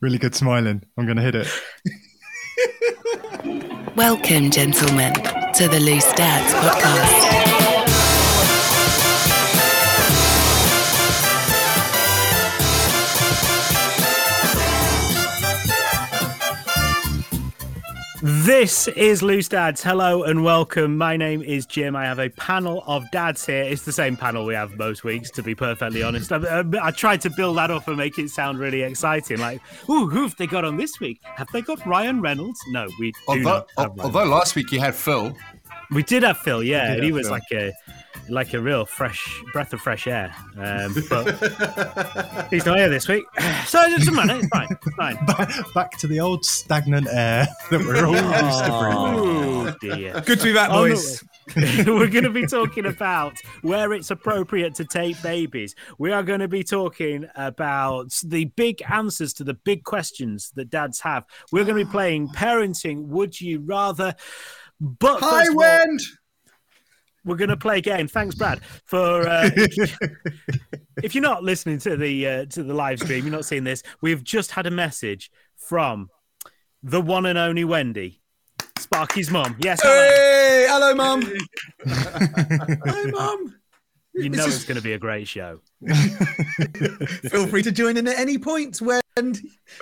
Really good smiling. I'm going to hit it. Welcome, gentlemen, to the Loose Dads podcast. This is Loose Dads. Hello and welcome. My name is Jim. I have a panel of dads here. It's the same panel we have most weeks, to be perfectly honest. I, I tried to build that up and make it sound really exciting. Like, ooh, who have they got on this week? Have they got Ryan Reynolds? No, we do although, not. Have Ryan. although last week you had Phil. we did have Phil, yeah, did and he was Phil. like a like a real fresh breath of fresh air. Um, but he's not here this week, so it doesn't matter. It's fine. It's fine. Back, back to the old stagnant air that we're all used to breathing. Oh dear. Good to be back, boys. We're going to be talking about where it's appropriate to take babies. We are going to be talking about the big answers to the big questions that dads have. We're going to be playing parenting. Would you rather? But Hi, first of all, Wend. We're going to play again. Thanks, Brad, for. Uh, if you're not listening to the uh, to the live stream, you're not seeing this. We've just had a message from the one and only Wendy, Sparky's mum. Yes, hello. Hey, hello, mum. Hi, mum. you know it's going to be a great show. Feel free to join in at any point. When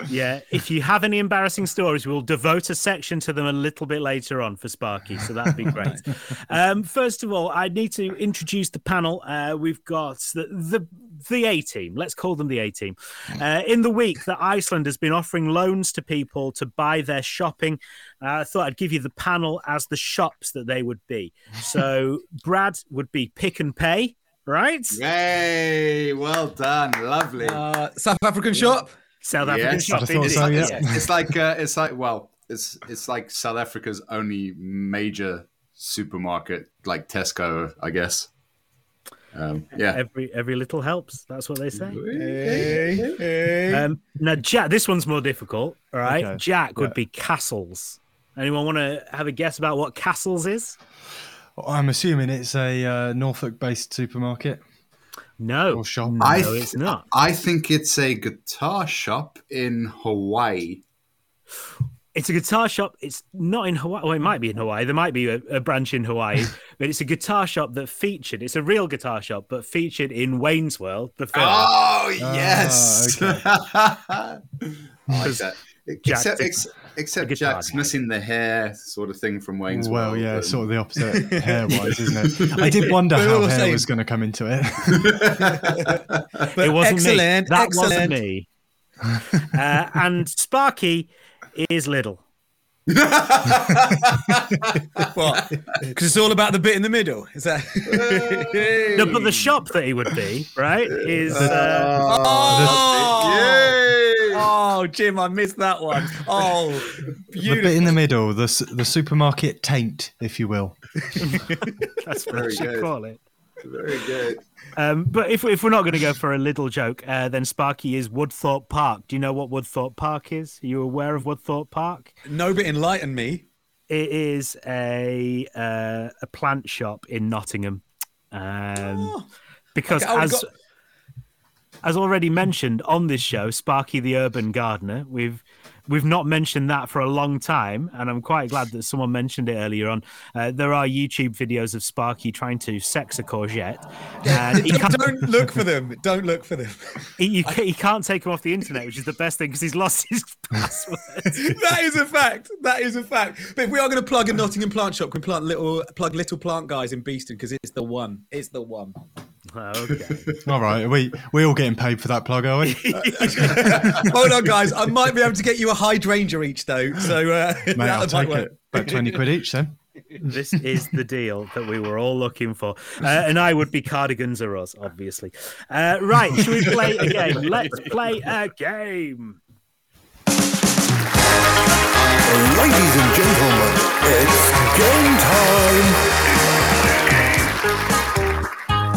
Yeah, if you have any embarrassing stories, we'll devote a section to them a little bit later on for Sparky. So that'd be great. um, first of all, I need to introduce the panel. Uh, we've got the, the the A team. Let's call them the A team. Uh, in the week that Iceland has been offering loans to people to buy their shopping, uh, I thought I'd give you the panel as the shops that they would be. So Brad would be pick and pay, right? Yay! Well done. Lovely. uh, South African shop. South African Yes. shop. I'd have thought so, yeah. it's, it's like uh, it's like well, it's it's like South Africa's only major supermarket, like Tesco, I guess. Um, yeah. Every every little helps. That's what they say. Hey, hey. Um, now, Jack, this one's more difficult. All right, Okay. Jack would Yeah. be Cassel's. Anyone want to have a guess about what Cassel's is? I'm assuming it's a uh, Norfolk-based supermarket No, shop. no, I it's not. I think it's a guitar shop in Hawaii. It's a guitar shop. It's not in Hawaii. Well, it might be in Hawaii. There might be a, a branch in Hawaii, but it's a guitar shop that featured. It's a real guitar shop, but featured in Wayne's World, the film. Oh yes. okay. I like that. Except, ex- a except Jack's guy. missing the hair, sort of thing from Wayne's well, World. yeah, and- sort of the opposite hair-wise, isn't it? I did wonder We're how all hair same. was going to come into it. But it wasn't me. That excellent. wasn't me. uh, and Sparky is little. What? Because it's all about the bit in the middle. Is that? No, but the shop that he would be right is. Uh, oh, Yay! Oh, Jim, I missed that one. Oh, the beautiful. bit in the middle, the the supermarket taint, if you will. that's what I Very should good. call it. Very good. Um, but if, if we're not going to go for a little joke, uh, then Sparky is Woodthorpe Park. Do you know what Woodthorpe Park is? Are you aware of Woodthorpe Park? no but enlighten me. It is a uh, a plant shop in Nottingham. Um, Oh, because okay, as got- as already mentioned on this show, Sparky the Urban Gardener, we've we've not mentioned that for a long time, and I'm quite glad that someone mentioned it earlier on. Uh, there are YouTube videos of Sparky trying to sex a courgette, and he can't, don't look for them. Don't look for them. he, you, ca- he can't take him off the internet, which is the best thing because he's lost his password. that is a fact. That is a fact. But if we are going to plug a Nottingham plant shop, we plant little plug little plant guys in Beeston because it's the one. It's the one. okay. All right, are we we all getting paid for that plug, are we? Hold on, guys. I might be able to get you a hydrangea each, though. So uh, Mate, I'll take work. it. About twenty quid each, then. This is the deal that we were all looking for. Uh, and I would be cardigans or us, obviously. Uh, right, should we play a game? Let's play a game. Ladies and gentlemen, it's game time.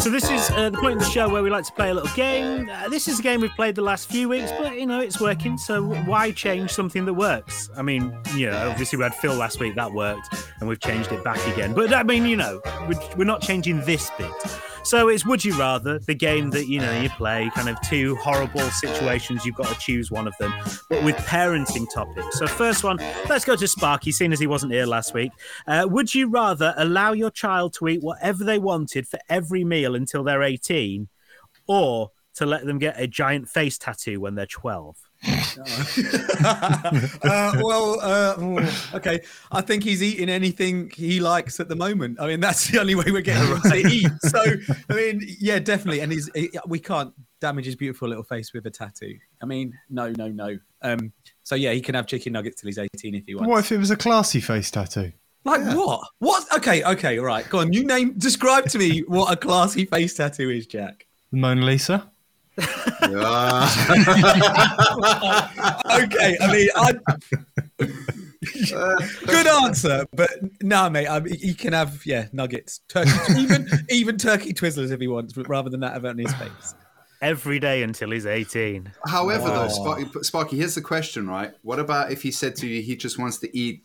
So this is uh, the point in the show where we like to play a little game. Uh, this is a game we've played the last few weeks, but you know it's working. So why change something that works? I mean, you know, obviously we had Phil last week that worked, and we've changed it back again. But I mean, you know, we're, we're not changing this bit. So it's Would You Rather, the game that you know you play, kind of two horrible situations. You've got to choose one of them, but with parenting topics. So first one, let's go to Sparky, seeing as he wasn't here last week. Uh, would you rather allow your child to eat whatever they wanted for every meal until they're 18, or to let them get a giant face tattoo when they're 12? uh, well, uh, okay. I think he's eating anything he likes at the moment. I mean, that's the only way we're getting him to eat. So, I mean, yeah, definitely. And he's he, we can't damage his beautiful little face with a tattoo. I mean, no, no, no. Um, so yeah, he can have chicken nuggets till he's eighteen if he wants. What if it was a classy face tattoo? Like what? What? Okay, okay, all right. Go on. You name. Describe to me what a classy face tattoo is, Jack. The Mona Lisa? okay, I mean, I. Uh, Good answer, but no, mate. I mean, he can have yeah nuggets, turkey, even even turkey twizzlers if he wants, but rather than that, have it on his face. Every day until he's 18. However, Wow. though, ah. Sparky, Sparky, here's the question, right? What about if he said to you he just wants to eat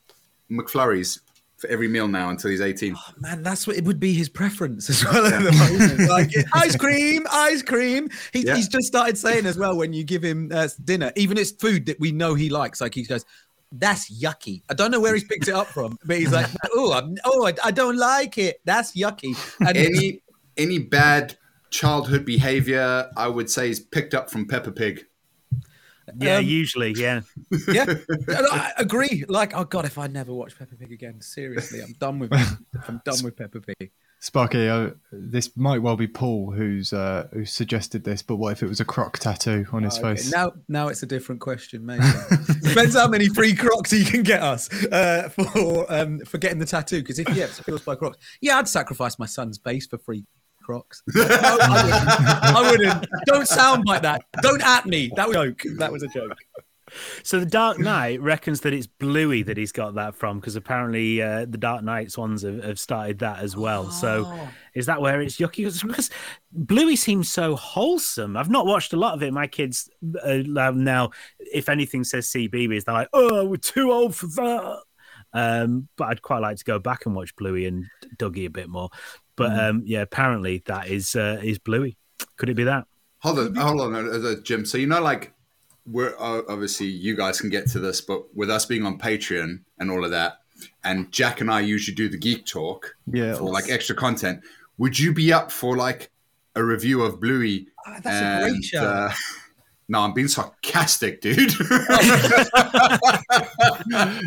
McFlurries for every meal now until he's 18? Man, that's what it would be his preference as well at the. Like ice cream, ice cream. He, Yeah. He's just started saying as well when you give him uh, dinner, even it's food that we know he likes. Like he goes, "That's yucky." I don't know where he's picked it up from, but he's like, "Oh, I'm, oh, I, I don't like it. That's yucky." And Any any bad childhood behavior, I would say, is picked up from Peppa Pig. Yeah, Um, usually, yeah. yeah, And I agree. Like, oh god, if I never watch Peppa Pig again, seriously, I'm done with. I'm done with Peppa Pig. Sparky, uh, this might well be Paul who's uh, who suggested this, but what if it was a croc tattoo on his Okay, face? Now, now it's a different question, mate. Depends how many free Crocs he can get us uh, for um, for getting the tattoo. Because if yeah, it's fueled by Crocs, yeah, I'd sacrifice my son's face for free Crocs. No, I, wouldn't. I wouldn't. Don't sound like that. Don't at me. That was a joke. That was a joke. So the Dark Knight reckons that it's Bluey that he's got that from because apparently uh, the Dark Knights ones have, have started that as well. So is that where it's yucky? Because Bluey seems so wholesome. I've not watched a lot of it. My kids uh, now, if anything says CBeebies, they're like, "Oh, we're too old for that." Um, but I'd quite like to go back and watch Bluey and Duggee a bit more. But um, yeah, apparently that is uh, is Bluey. Could it be that? Hold on, hold on, uh, uh, Jim. So you know, like we're uh, obviously you guys can get to this, but with us being on Patreon and all of that, and Jack and I usually do the geek talk Yeah. for like extra content. Would you be up for like a review of Bluey? Ah, that's a great show. uh, no, I'm being sarcastic, dude.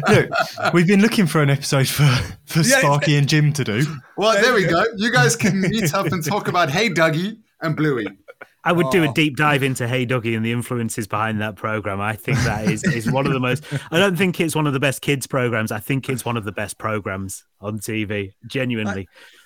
Look, we've been looking for an episode for, for Yeah, Sparky and Jim to do. well, there we go. You guys can meet up and talk about Hey Duggee and Bluey. I would do a oh. deep dive into Hey Duggee and the influences behind that program. I think that is, is one of the most. I don't think it's one of the best kids programs. I think it's one of the best programs on TV. Genuinely, I-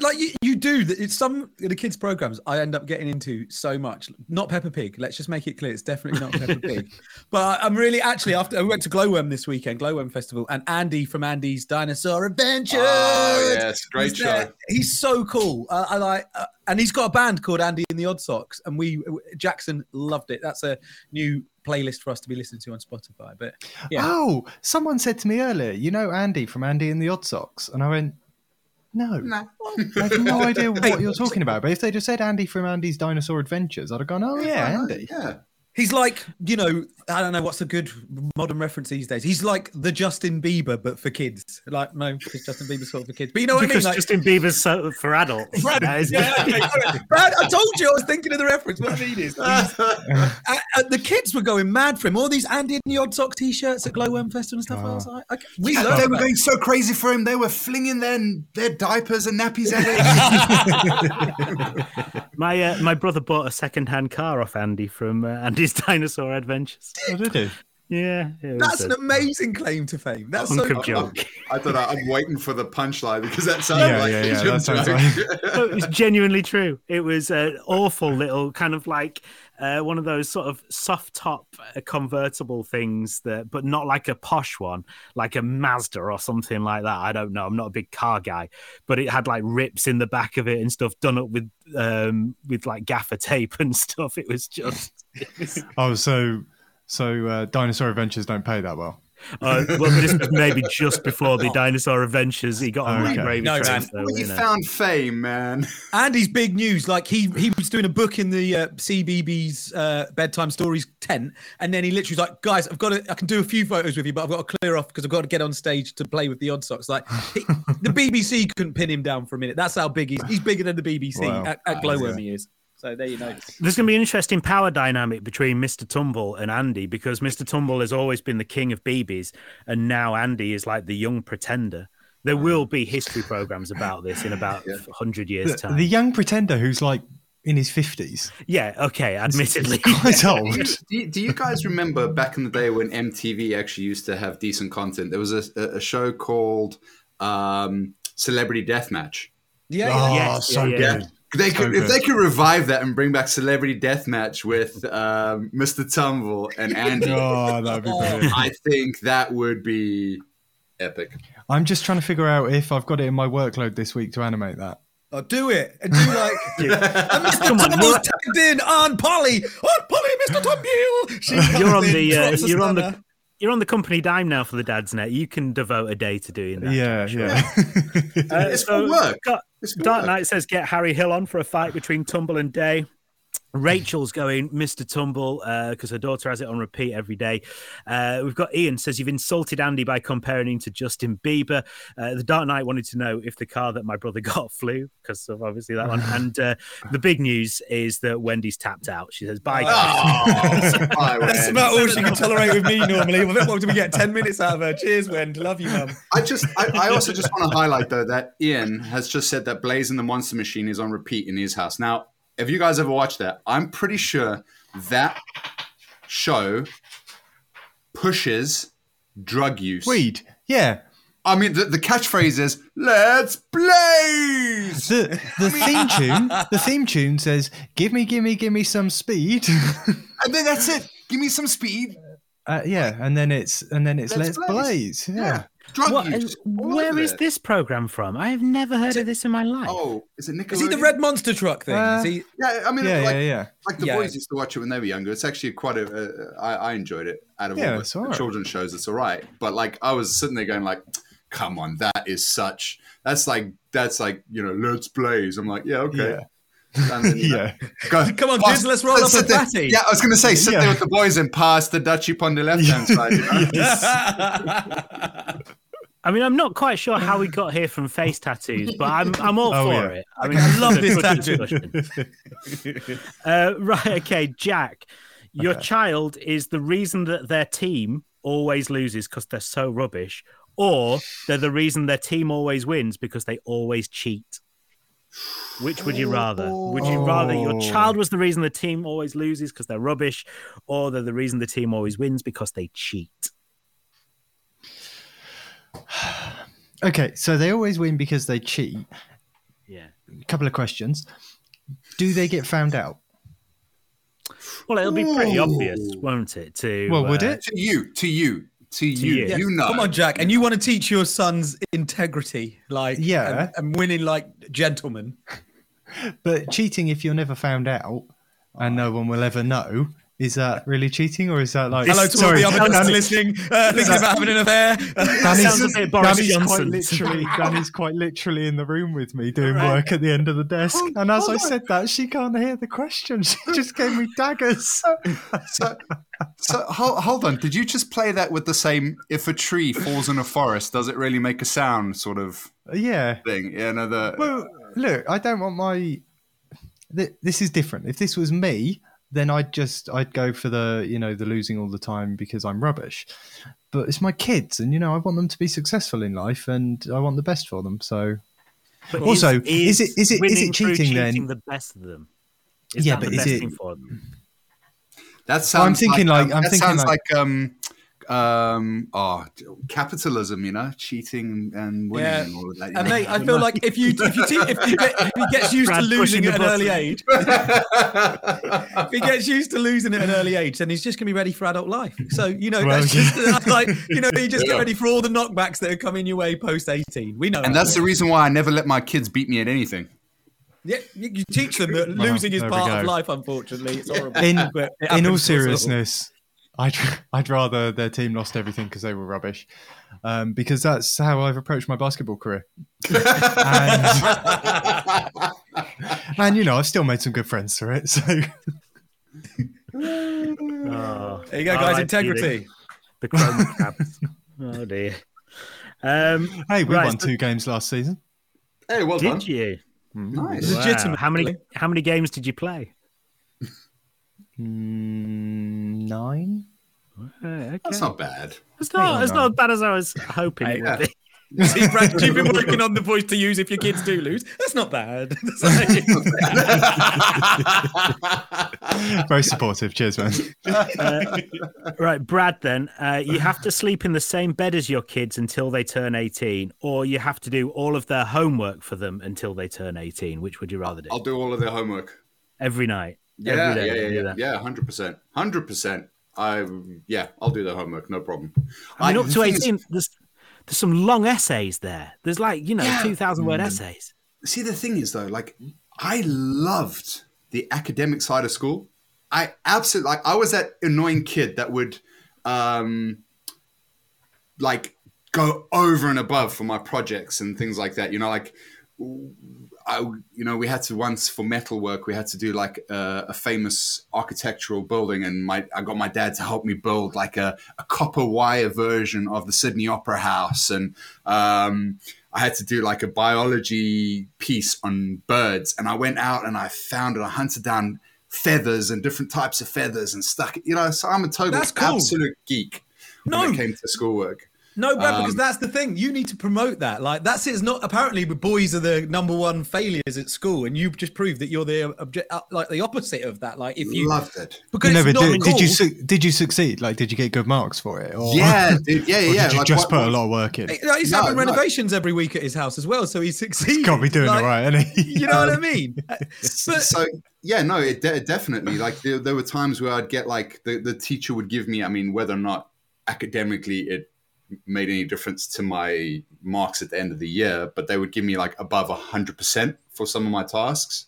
like you, you do that. It's some of the kids' programs I end up getting into so much. Not Peppa Pig. Let's just make it clear. It's definitely not Peppa Pig. But I- I'm really actually after I went to Gloworm this weekend, Gloworm Festival, and Andy from Andy's Dinosaur Adventure. Oh, yes, great there. show. He's so cool. I, I like, uh, and he's got a band called Andy and the Odd Socks, and we Jackson loved it. That's a new playlist for us to be listening to on Spotify. But yeah, Oh, someone said to me earlier, you know Andy from Andy and the Odd Socks? And I went, no. I have no idea what you're talking about. But if they just said Andy from Andy's Dinosaur Adventures, I'd have gone, oh, yeah, oh, Andy. Yeah. He's like, you know, I don't know what's a good modern reference these days. He's like the Justin Bieber, but for kids. Like, no, because Justin Bieber's sort of for kids. But you know what because I mean? Like, Justin Bieber's so for adults. That is- yeah, okay. Brad, I told you I was thinking of the reference. What I mean is, uh, uh, the kids were going mad for him. All these Andy and the Odd Sock t-shirts at Gloworm Festival and stuff. I was like, okay, we Yeah, learned they were about- going so crazy for him. They were flinging their their diapers and nappies at him. my uh, my brother bought a second hand car off Andy from uh, Andy's Dinosaur Adventures. Oh, did he? Yeah, That's a an amazing claim to fame. That's so hunk cool. joke. I thought I, I'm waiting for the punchline because that sounded Yeah, like yeah, a yeah, that sounds joke. like- No, it was genuinely true. It was an awful little kind of like uh, one of those sort of soft top uh, convertible things that, but not like a posh one, like a Mazda or something like that. I don't know. I'm not a big car guy, but it had like rips in the back of it and stuff done up with um with like gaffer tape and stuff. It was just Oh, so so uh, Dinosaur Adventures don't pay that well. uh, well, this was maybe just before the dinosaur adventures. He got on the Okay. gravy No, train. man. So, Well, you you know. found fame, man. Andy's big news. Like he he was doing a book in the uh, CBeebies uh, bedtime stories tent, and then he literally was like, "Guys, I've got to. I can do a few photos with you, but I've got to clear off because I've got to get on stage to play with the Odd Socks." Like he, the BBC couldn't pin him down for a minute. That's how big he's. He's bigger than the BBC Wow. at, at Gloworm. He is. So there you know. There's going to be an interesting power dynamic between Mr. Tumble and Andy because Mr. Tumble has always been the king of BBs, and now Andy is like the young pretender. There will be history programs about this in about a hundred years' time. the young pretender who's like in his fifties, yeah, okay, admittedly. quite old. do, you, do you guys remember back in the day when MTV actually used to have decent content? There was a, a, a show called um, Celebrity Deathmatch. Yeah. Oh, yeah. Yes, so yeah, good. yeah. They So could, if they could revive that and bring back Celebrity Deathmatch with um, Mr. Tumble and Andy, Oh, that'd be brilliant. I think that would be epic. I'm just trying to figure out if I've got it in my workload this week to animate that. Oh, do it and do like. and Mr. Come on, Tumble's you're- tagged in on Polly. On Polly, Mr. Tumble. You're on the uh, you're on the stunner. You're on the company dime now for the Dadsnet. You can devote a day to doing that. yeah, yeah. Uh, It's for work. Got- It's for Dark work. Knight says get Harry Hill on for a fight between Tumble and Day. Rachel's going Mr. Tumble because her daughter has it on repeat every day. Uh, we've got Ian says you've insulted Andy by comparing him to Justin Bieber. Uh, the Dark Knight wanted to know if the car that my brother got flew because of obviously that one. And uh, the big news is that Wendy's tapped out. She says bye. guys." Oh, bye, That's about all she can tolerate with me normally. What do we get? 10 minutes out of her. Cheers, Wen. Love you, mum. I just, I, I also just want to highlight though that Ian has just said that Blaze and the Monster Machine is on repeat in his house. Now, have you guys ever watched that? I'm pretty sure that show pushes drug use. Weed. Yeah. I mean, the, the catchphrase is "Let's blaze." The the theme tune. The theme tune says, "Give me, give me, give me some speed." and then that's it. Give me some speed. uh, yeah, and then it's and then it's Let's let's, blaze." blaze. Yeah. Drug What- use. all where of is it. this program from? I have never heard of this in my life. Oh, is it Nickelodeon? Is he the red monster truck thing? Uh, Is he? Yeah, I mean, Yeah, like, yeah, yeah. like the Yeah. boys used to watch it when they were younger. It's actually quite a. Uh, I, I enjoyed it. Out of Yeah, all the, all the right. children's shows, it's all right. But like, I was sitting there going, like, "Come on, that is such. That's like that's like you know, let's blaze." I'm like, "Yeah, okay." And then, you know, Yeah. go, Come on, pass- kids, let's roll sit- up a sit there- fatty. Yeah, I was going to say, sit Yeah. there with the boys and pass the Dutchie on the left hand side. You know? I mean, I'm not quite sure how we got here from face tattoos, but I'm I'm all Oh, for yeah. it. I mean, I love this this is a good discussion. uh, right, okay, Jack, your child is the reason that their team always loses because they're so rubbish, or they're the reason their team always wins because they always cheat. Which would you rather? Would you rather your Oh. child was the reason the team always loses because they're rubbish, or they're the reason the team always wins because they cheat? Okay, so they always win because they cheat. Yeah. A couple of questions. Do they get found out? Well, it'll be pretty Ooh. obvious, won't it? To Well, would uh, it? to you, to you, to, you. you. You know. Come on, Jack. And you want to teach your sons integrity, like Yeah. and, and winning like gentlemen. But cheating, if you're never found out and no one will ever know, is that really cheating or is that like? Hello to Sorry, all the other Danny- listening, uh, thinking about having an affair. Danny's, Sounds a bit Boris Danny's quite literally, Danny's quite literally in the room with me doing work at the end of the desk. and as I said that, she can't hear the question. She just gave me daggers. So, so hold, hold on. Did you just play that with the same "if a tree falls in a forest, does it really make a sound" sort of yeah. thing? Yeah, no, the Well, look, I don't want my. This is different. If this was me, then I'd just I'd go for the you know the losing all the time because I'm rubbish. But it's my kids, and you know I want them to be successful in life, and I want the best for them. So But Also, is it- is it- is it through cheating then? the best of them? Is Yeah, that but the is best it- thing for them? that sounds. thinking like- um, I'm that thinking sounds like- like um, um, oh, capitalism, you know, cheating and winning Yeah. and all of that. And mate, I feel like if you if you te- if, you get, if he gets used Brad to losing at the an early age, if he gets used to losing at an early age, then he's just gonna be ready for adult life. So you know, Well, that's just that's like you know, you just Yeah. get ready for all the knockbacks that are coming your way post eighteen. We know, and that. that's the reason why I never let my kids beat me at anything. yeah. You, you teach them that Well, losing is part of life. Unfortunately, it's horrible. In it in all us all. seriousness, I'd I'd rather their team lost everything because they were rubbish, um, because that's how I've approached my basketball career. and, and you know, I've still made some good friends through it. So Oh, There you go, guys. like Integrity. The Chrome Crabs. oh dear. Um, hey, we right, won so- two games last season. Hey, well done. Did you? Nice. Wow. Legitimately. How many? How many games did you play? Mm, nine. Uh, okay. That's not bad. It's not. It's not as bad as I was hoping it would be. See, Brad, you've been working on the voice to use if your kids do lose. That's not bad. Very supportive. Cheers, man. Right, Brad. Then uh, you have to sleep in the same bed as your kids until they turn eighteen, or you have to do all of their homework for them until they turn eighteen. Which would you rather do? I'll do all of their homework. Every night. Yeah, Every day yeah, yeah, yeah, yeah, hundred percent, hundred percent. I yeah, I'll do the homework, no problem. I mean, up to thing is- eighteen. There's there's some long essays there. There's like you know Yeah. two thousand word essays. See, the thing is though, like I loved the academic side of school. I absolutely like. I was that annoying kid that would, um, like go over and above for my projects and things like that. You know, like. I, you know, we had to once for metal work, we had to do like a, a famous architectural building, and my I got my dad to help me build like a, a copper wire version of the Sydney Opera House, and um, I had to do like a biology piece on birds, and I went out and I found and I hunted down feathers and different types of feathers and stuck. You know, so I'm a total cool. absolute geek No. when it came to schoolwork. No, Brad, because Um, that's the thing. You need to promote that. Like that's it's not apparently the boys are the number one failures at school, and you've just proved that you're the object, uh, like the opposite of that. Like if you Loved it. because You never it's not did. cool. Did you su- did you succeed? Like, did you get good marks for it? Or, Yeah, dude, yeah, or yeah. did you like, just what- put a lot of work in? You know, he's No, having no. renovations every week at his house as well, so he's succeeding. He's got to be doing Like, it right, isn't he? You know what I mean? But so yeah no it de- definitely like there, there were times where i'd get like the, the teacher would give me i mean whether or not academically it made any difference to my marks at the end of the year but they would give me like above 100% for some of my tasks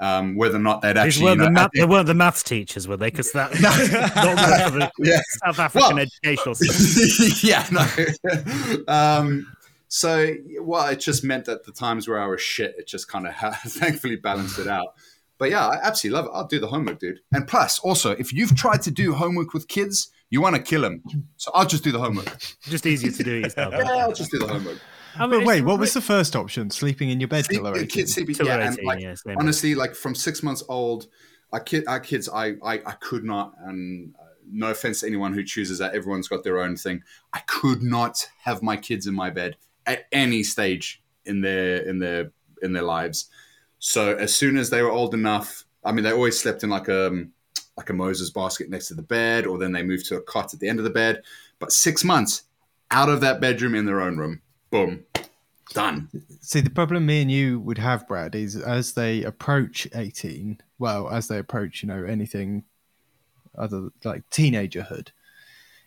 um, whether or not they'd actually weren't you the know, math, they weren't the maths teachers, were they? Because that not the Yeah. South African Well- educational system. yeah, no. um, so, well, it just meant that the times where I was shit, it just kind of thankfully balanced it out. But yeah, I absolutely love it. I'll do the homework, dude. And plus, also, if you've tried to do homework with kids, you want to kill them. So I'll just do the homework. Just easier to do it yourself. Yeah, I'll just do the homework. I mean, But wait, what was the first option? Sleeping in your bed till they're Sleep- 18? kids sleeping, Till yeah, and 18, like yeah, honestly, like from six months old, our kid, our kids, I, I, I could not, and uh, no offense to anyone who chooses that, everyone's got their own thing. I could not have my kids in my bed at any stage in their in their in their lives. So as soon as they were old enough, I mean, they always slept in like a like a Moses basket next to the bed, or then they move to a cot at the end of the bed. But six months out of that bedroom in their own room, boom, done. See, the problem me and you would have, Brad, is as they approach 18, well, as they approach, you know, anything other like teenagerhood,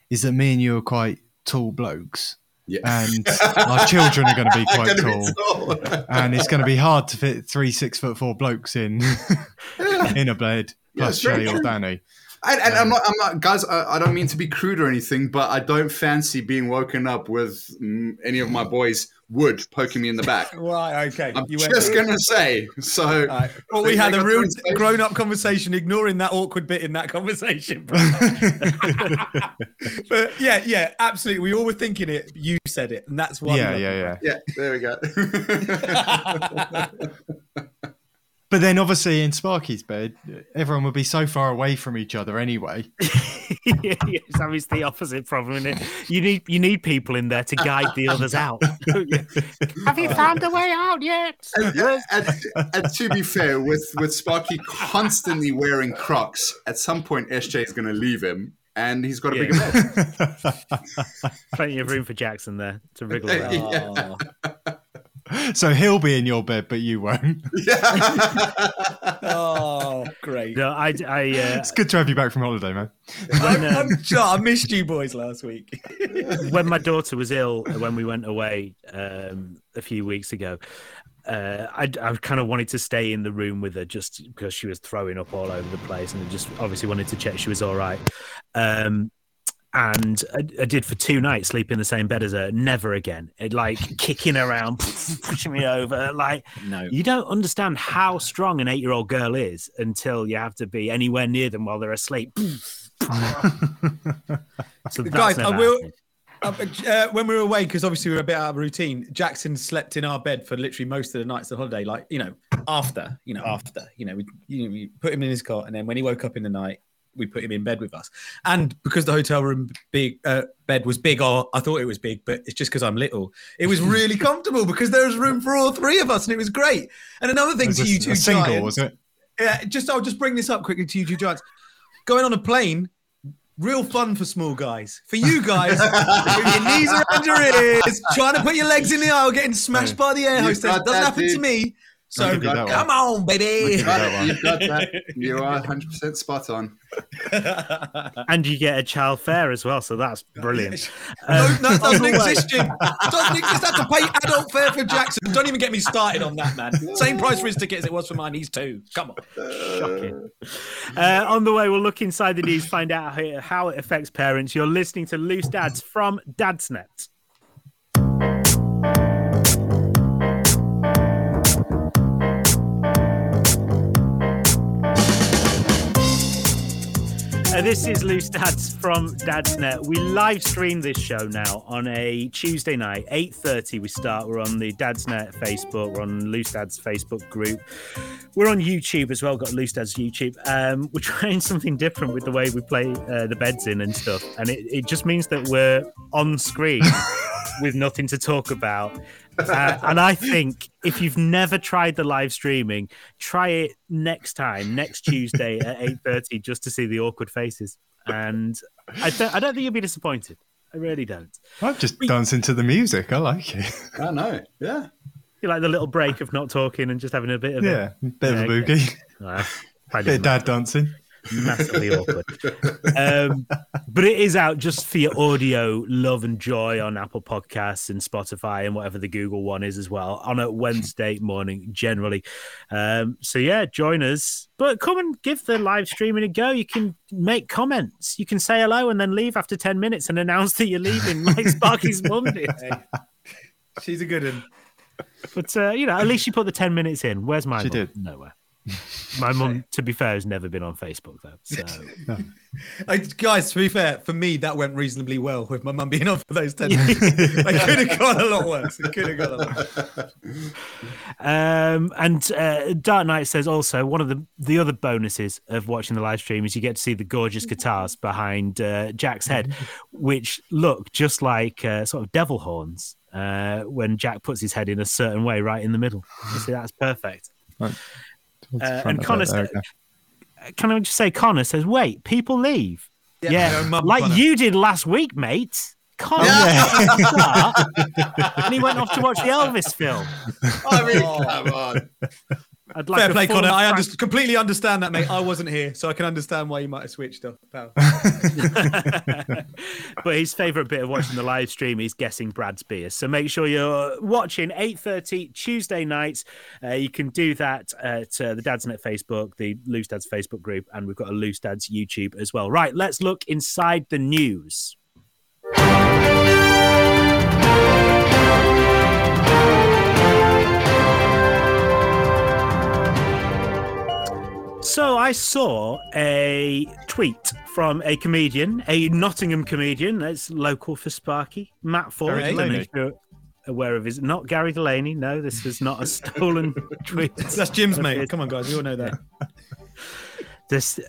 is that me and you are quite tall blokes. Yeah. And our children are going to be quite tall. tall. and it's going to be hard to fit three six foot four blokes in in a bed plus Shay or. Danny. And, and I'm not, I'm not, guys. I, I don't mean to be crude or anything, but I don't fancy being woken up with mm, any of my boys wood poking me in the back. right, okay. I'm You went- just gonna say. So, right. Well, we had a real grown-up conversation, ignoring that awkward bit in that conversation. bro. but yeah, yeah, absolutely. We all were thinking it. You said it, and that's why. Yeah, yeah, yeah. yeah, there we go. But then obviously in Sparky's bed, everyone would be so far away from each other anyway. yeah, it's always the opposite problem. Isn't it? You need you need people in there to guide the others out. Have you found a way out yet? yeah, and, and to be fair, with with Sparky constantly wearing Crocs, at some point SJ is going to leave him, and he's got a bigger bed. Plenty of room for Jackson there to wriggle around. Oh, so he'll be in your bed, but you won't. oh great. No, I, I, uh, It's good to have you back from holiday, man. I'm, I'm I missed you boys last week. when my daughter was ill when we went away um, a few weeks ago, uh, I, I kind of wanted to stay in the room with her just because she was throwing up all over the place, and I just obviously wanted to check she was all right. Um, and I, I did for two nights sleep in the same bed as her. Never again. It like kicking around, pushing me over. Like No. you don't understand how strong an eight-year-old girl is until you have to be anywhere near them while they're asleep. so that's Guys, I will- Uh, uh, when we were away, because obviously we were a bit out of routine, Jackson slept in our bed for literally most of the nights of the holiday. Like, you know, after, you know, after, you know, we, you know, we put him in his cot, and then when he woke up in the night, we put him in bed with us. And because the hotel room big uh, bed was big, or I thought it was big, but it's just because I'm little. It was really comfortable because there was room for all three of us, and it was great. And another thing to you two single, giants, was it? yeah, just I'll just bring this up quickly to you two giants. Going on a plane, real fun for small guys. For you guys, with your knees around your ears, trying to put your legs in the aisle, getting smashed by the air hostess. Doesn't that, happen to me. So give you that come on, baby. You've got, that one. it, you've got that. You are 100% spot on. and you get a child fare as well, so that's brilliant. No, Um, no, it doesn't on the way- exist, Jim. Doesn't exist. Have to pay adult fare for Jackson. Don't even get me started on that, man. Same price for his ticket as it was for mine. He's two. Come on. Shocking. Uh, on the way, we'll look inside the news, find out how, how it affects parents. You're listening to Loose Dads from Dadsnet. This is Loose Dads from Dadsnet. We live stream this show now on a Tuesday night, 8.30 we start. We're on the Dadsnet Facebook. We're on Loose Dads Facebook group. We're on YouTube as well, got Loose Dads YouTube. Um, we're trying something different with the way we play uh, the beds in and stuff. And it, it just means that we're on screen with nothing to talk about. Uh, and I think if you've never tried the live streaming, try it next time, next Tuesday at eight thirty, just to see the awkward faces. And I don't, I don't think you'll be disappointed. I really don't. I'm just dancing to the music. I like it. I know. Yeah. You like the little break of not talking and just having a bit of Yeah, bit of a boogie, uh, bit of dad dancing. Massively awkward. Um, but it is out just for your audio love and joy on Apple Podcasts and Spotify and whatever the Google one is as well on a Wednesday morning generally. Um, so yeah, join us. But come and give the live streaming a go. You can make comments. You can say hello and then leave after 10 minutes and announce that you're leaving like Sparky's mum did. She's a good one. But uh, you know, at least she put the 10 minutes in. Where's my She mum? did. Nowhere. My mum, to be fair, has never been on Facebook though. So I, guys, to be fair, for me that went reasonably well with my mum being on for those ten minutes. it could have gone a lot worse. It could have gone a lot. Um, and uh, Dark Knight says also one of the the other bonuses of watching the live stream is you get to see the gorgeous guitars behind uh, Jack's head, which look just like uh, sort of devil horns uh, when Jack puts his head in a certain way, right in the middle. You see, that's perfect. Right. Towards the Uh, and Connor it, there said- we go. Can I just say, Connor says, "Wait, people leave." Yeah, no, like Connor. you did last week, mate. Connor, and he went off to watch the Elvis film. I mean, come on. I'd like Fair play, full Connor. I Frank- under- completely understand that, mate. I wasn't here, so I can understand why you might have switched off. pal. but his favorite bit of watching the live stream is guessing Brad's beers. So make sure you're watching 8:30 Tuesday nights. Uh, you can do that at uh, the Dadsnet Facebook, the Loose Dads Facebook group, and we've got a Loose Dads YouTube as well. Right, let's look inside the news. So I saw a tweet from a comedian, a Nottingham comedian. That's local for Sparky, Matt Ford. Gary I don't know Delaney. if you're aware of his. Not Gary Delaney. No, this is not a stolen tweet. That's Jim's mate. Come on, guys. We all know that. This,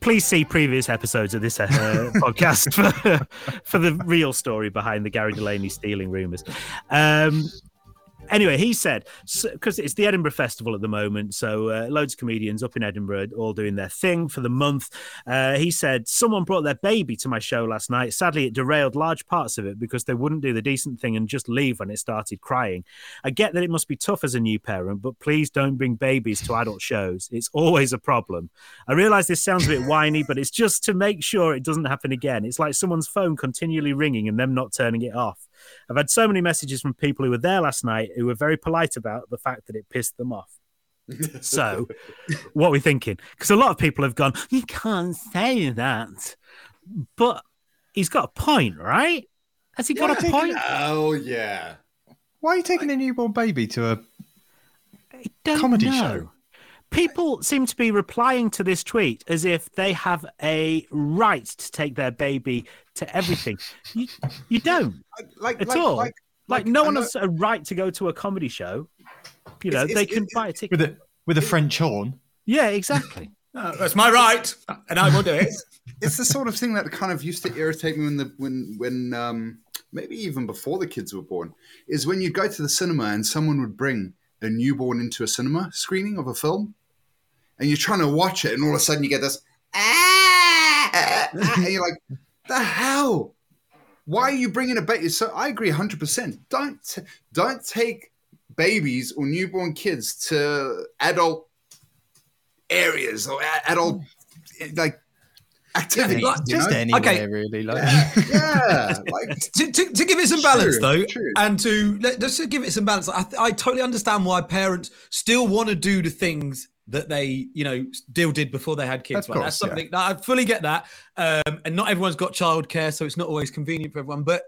please see previous episodes of this uh, podcast for, for the real story behind the Gary Delaney stealing rumors. Um, anyway, he said because it's the Edinburgh Festival at the moment, so uh, loads of comedians up in Edinburgh all doing their thing for the month. Uh, he said someone brought their baby to my show last night. Sadly, it derailed large parts of it because they wouldn't do the decent thing and just leave when it started crying. I get that it must be tough as a new parent, but please don't bring babies to adult shows. It's always a problem. I realise this sounds a bit whiny, but it's just to make sure it doesn't happen again. It's like someone's phone continually ringing and them not turning it off. I've had so many messages from people who were there last night who were very polite about the fact that it pissed them off. so, what are we thinking? Because a lot of people have gone, you can't say that. But he's got a point, right? Has he got a point? Oh yeah. Why are you taking a newborn baby to a comedy know. show? People seem to be replying to this tweet as if they have a right to take their baby to everything. you, you don't Like at like, all. Like, Like, like, no I one know- has a right to go to a comedy show. You know, It's- they it's- can it's- buy a ticket. with a with a French horn? Yeah, exactly. Uh, that's my right, and I will do it. it's the sort of thing that kind of used to irritate me when the when when um maybe even before the kids were born is when you go to the cinema and someone would bring a newborn into a cinema screening of a film and you're trying to watch it and all of a sudden you get this "Ah, ah," and you're like the hell why are you bringing a baby so i agree 100% don't t- don't take babies or newborn kids to adult areas or a- adult like activities like, Just know? anywhere, Okay. really. Like, yeah, like to, to, to give it some balance True, though true. and to let, just to give it some balance I, I totally understand why parents still want to do the things that they you know still did before they had kids Of that's course, yeah. something that i fully get that um, and not everyone's got childcare so it's not always convenient for everyone but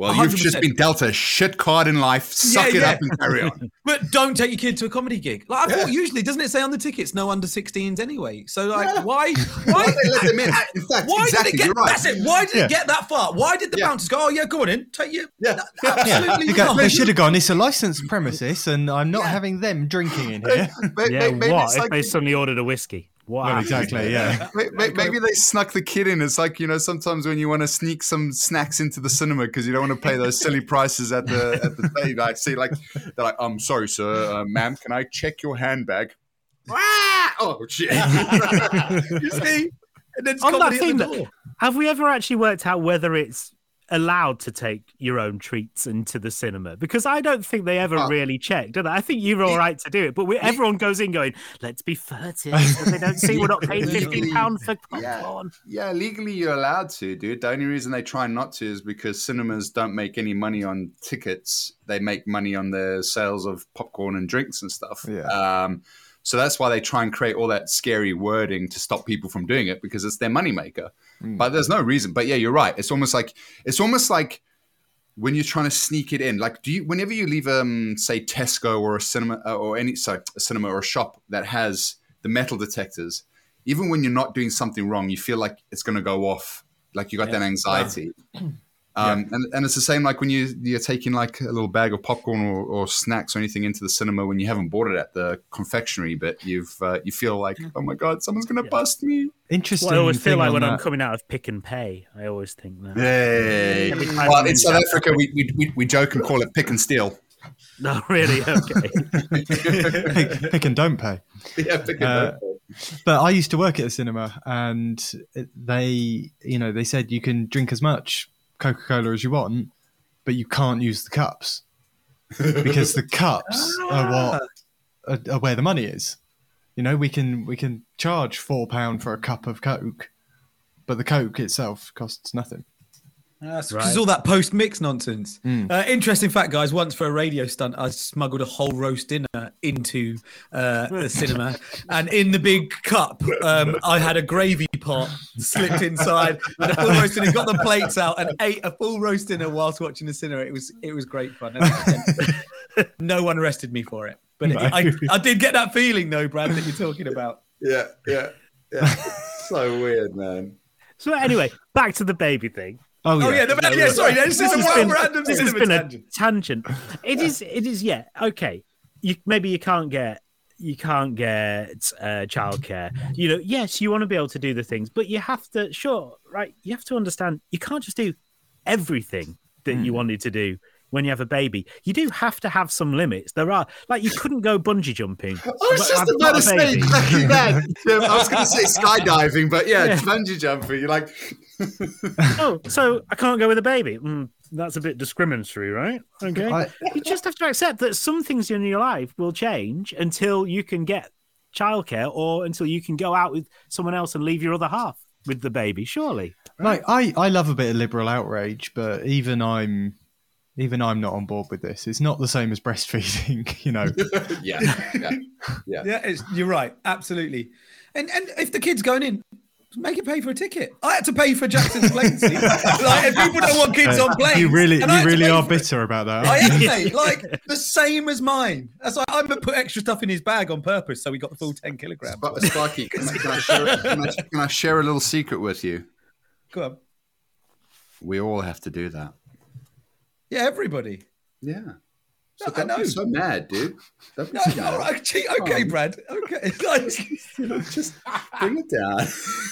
well, you've just been dealt a shit card in life. Suck Yeah, it yeah. up and carry on. but don't take your kid to a comedy gig like i thought usually doesn't it say on the tickets no under 16s anyway so like Yeah. why Why why they let them in? In fact, why exactly, did it get you're right. that's it why did Yeah. it get that far why did the Yeah. bouncers go oh yeah go on in take you. Yeah. absolutely They, go- not. they should have gone. It's a licensed premises, and I'm not having them drinking in here. May- yeah, may- maybe what it's if like they suddenly ordered a whiskey? What Well, exactly. Yeah. May- may- Maybe they snuck the kid in. It's like you know, sometimes when you want to sneak some snacks into the cinema because you don't want to pay those silly prices at the at the thing. I see, like they're like, "I'm sorry, sir, uh, ma'am, can I check your handbag?" Ah! Oh shit! you see and then it's On that comedy at thing, the door. have we ever actually worked out whether it's allowed to take your own treats into the cinema? Because I don't think they ever Oh. really check, do they? I think you're all right to do it, but we, everyone goes in going, "Let's be furtive," so they don't see we're not paying fifteen pounds for Yeah. popcorn. Yeah, legally you're allowed to, dude. The only reason they try not to is because cinemas don't make any money on tickets. They make money on the sales of popcorn and drinks and stuff. Yeah. Um, so that's why they try and create all that scary wording to stop people from doing it because it's their moneymaker. But there's no reason. But yeah, you're right. It's almost like it's almost like when you're trying to sneak it in. Like, do you whenever you leave um say Tesco or a cinema uh, or any sorry a cinema or a shop that has the metal detectors, even when you're not doing something wrong, you feel like it's going to go off. Like you got that anxiety. Um, and, and it's the same like when you you're taking like a little bag of popcorn or, or snacks or anything into the cinema when you haven't bought it at the confectionery, but you've uh, you feel like oh my god someone's gonna bust me. Interesting. Well, I always feel like on when I'm coming out of pick and pay, I always think that. Yay! Every time Well, in in South South Africa, we, we, we, we joke and call it pick and steal. No, really, okay. pick, pick and don't pay. yeah, pick and Uh, steal. But I used to work at a cinema, and they, you know, they said you can drink as much Coca Cola as you want, but you can't use the cups because the cups are what ah. are, are where the money is. You know, we can we can charge four pound for a cup of Coke, but the Coke itself costs nothing. That's Right. all that post mix nonsense. Uh, interesting fact, guys. Once for a radio stunt, I smuggled a whole roast dinner into uh, the cinema, and in the big cup, um, I had a gravy pot slipped inside, and a full roast dinner. Got the plates out and ate a full roast dinner whilst watching the cinema. It was it was great fun. No one arrested me for it, but No. I, I did get that feeling though, Brad, that you're talking about. Yeah, yeah, yeah. so weird, man. So anyway, back to the baby thing. Oh yeah, Oh yeah, the, yeah. Sorry, this is a has wild been- random this has been a tangent. tangent. It is. It is. Yeah. Okay. You maybe you can't get you can't get uh, childcare. You know. Yes, you want to be able to do the things, but you have to. Sure. Right. You have to understand. You can't just do everything that Hmm. you wanted to do when you have a baby, you do have to have some limits. There are like you couldn't go bungee jumping. I was just I've about to a say baby. exactly that. Yeah, I was going to say skydiving, but yeah, Yeah. bungee jumping. You're like, oh, so I can't go with a baby. Mm, that's a bit discriminatory, right? Okay. I- you just have to accept that some things in your life will change until you can get childcare or until you can go out with someone else and leave your other half with the baby. Surely. Like I, I love a bit of liberal outrage, but even I'm even I'm not on board with this. It's not the same as breastfeeding, you know. yeah, yeah, yeah. Yeah, it's, you're right. Absolutely. And and if the kid's going in, make it pay for a ticket. I had to pay for Jackson's plane seat. like, if people don't want kids on planes, you really you really are for it. bitter about that. I am, mate. Like the same as mine. That's like I'm gonna put extra stuff in his bag on purpose, so we got the full ten kilograms. But Sparky, can I, can, I share, can, I, can I share a little secret with you? Go on. We all have to do that. Yeah, everybody. Yeah. So No, I don't know. be so mad, dude. Don't be No, so no, mad. right, okay, Brad. Okay. Like, Just bring it down.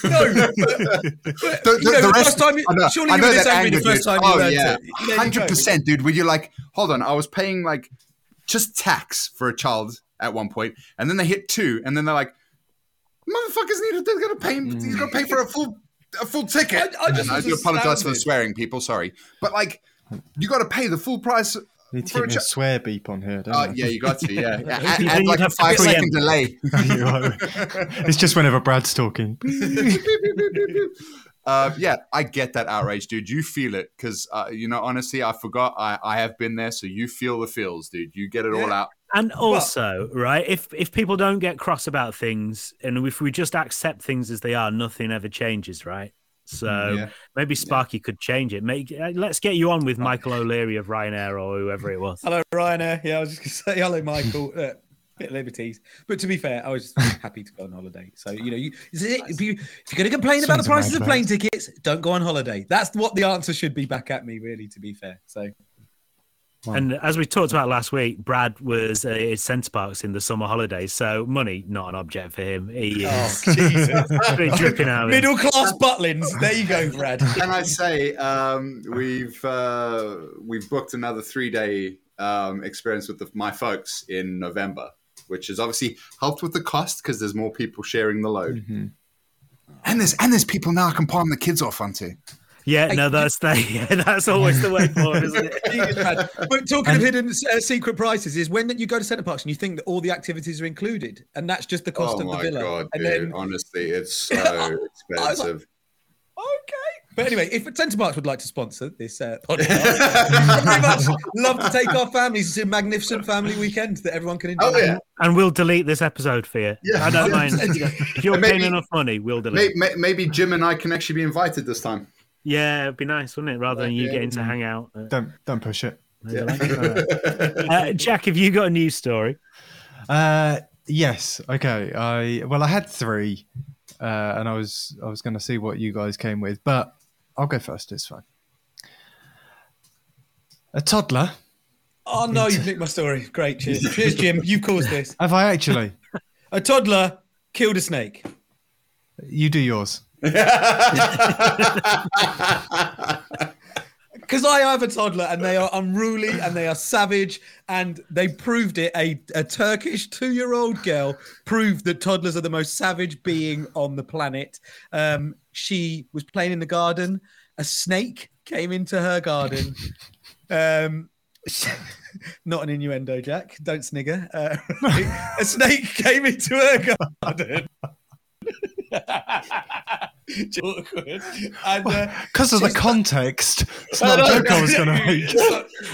no, but, but, The, you the- know, the the rest, first time you, I know, surely I you know were that this angry the anger, first dude. time you oh, yeah. it. There you. Hundred percent, dude. Were you're like, hold on, I was paying like just tax for a child at one point, and then they hit two, and then they're like, motherfuckers need to they're gonna pay. Mm. He's gonna pay for a full a full ticket. I- I just And I do apologize for the swearing, people. Sorry, but like, you got to pay the full price. You need to for give a me a swear beep on here, don't Oh you? yeah, you got to. Yeah, yeah. Then and, and like a five second preempt. delay. It's just whenever Brad's talking. uh, yeah, I get that outrage, dude. You feel it because, uh, you know, honestly, I forgot I, I have been there, so you feel the feels, dude. You get it all out. And also, right, if if people don't get cross about things and if we just accept things as they are, nothing ever changes, right? So Yeah. maybe Sparky could change it. Make uh, let's get you on with Michael O'Leary of Ryanair or whoever it was. Hello, Ryanair. Yeah, I was just going to say hello, Michael. Uh, bit of liberties, but to be fair, I was happy to go on holiday. So you know, you, is it, if, you, if you're going to complain about the prices of plane tickets, don't go on holiday. That's what the answer should be back at me, really. To be fair, so And as we talked about last week, Brad was uh, at Center Parcs in the summer holidays, so money not an object for him. He is Oh, Jesus. dripping out. middle class Butlins. There you go, Brad. Can I say um, we've uh, we've booked another three day um, experience with the, my folks in November, which has obviously helped with the cost because there's more people sharing the load. Mm-hmm. And there's and there's people now I can palm the kids off onto. Yeah, no, that's the, yeah, that's always the way forward, isn't it? But talking of hidden uh, secret prices, is when you go to Center Parcs and you think that all the activities are included, and that's just the cost oh of the my god, and dude! then Honestly, it's so like- expensive. Okay. But anyway, if Center Parcs would like to sponsor this uh, podcast, I'd very much love to take our families to a magnificent family weekend that everyone can enjoy. oh yeah, And we'll delete this episode for you. Yeah. I don't mind. If you're Maybe- paying enough money, we'll delete. maybe, maybe Jim and I can actually be invited this time. Yeah, it'd be nice, wouldn't it? Rather than you Yeah. getting to hang out. Uh, Don't don't push it. uh, Jack, have you got a news story? Uh, yes. Okay. I well, I had three, uh, and I was I was going to see what you guys came with, but I'll go first. It's fine. A toddler. Oh no, you nicked my story. Great, cheers. Cheers, Jim. You caused this. Have I actually? A toddler killed a snake. you do yours. Because I have a toddler and they are unruly and they are savage and they proved it. A, a Turkish two year old girl proved that toddlers are the most savage being on the planet. Um, she was playing in the garden. A snake came into her garden. Um, not an innuendo, Jack. Don't snigger. Uh, a snake came into her garden. Awkward. And, uh, Because of the context, it's not a joke I was going to make.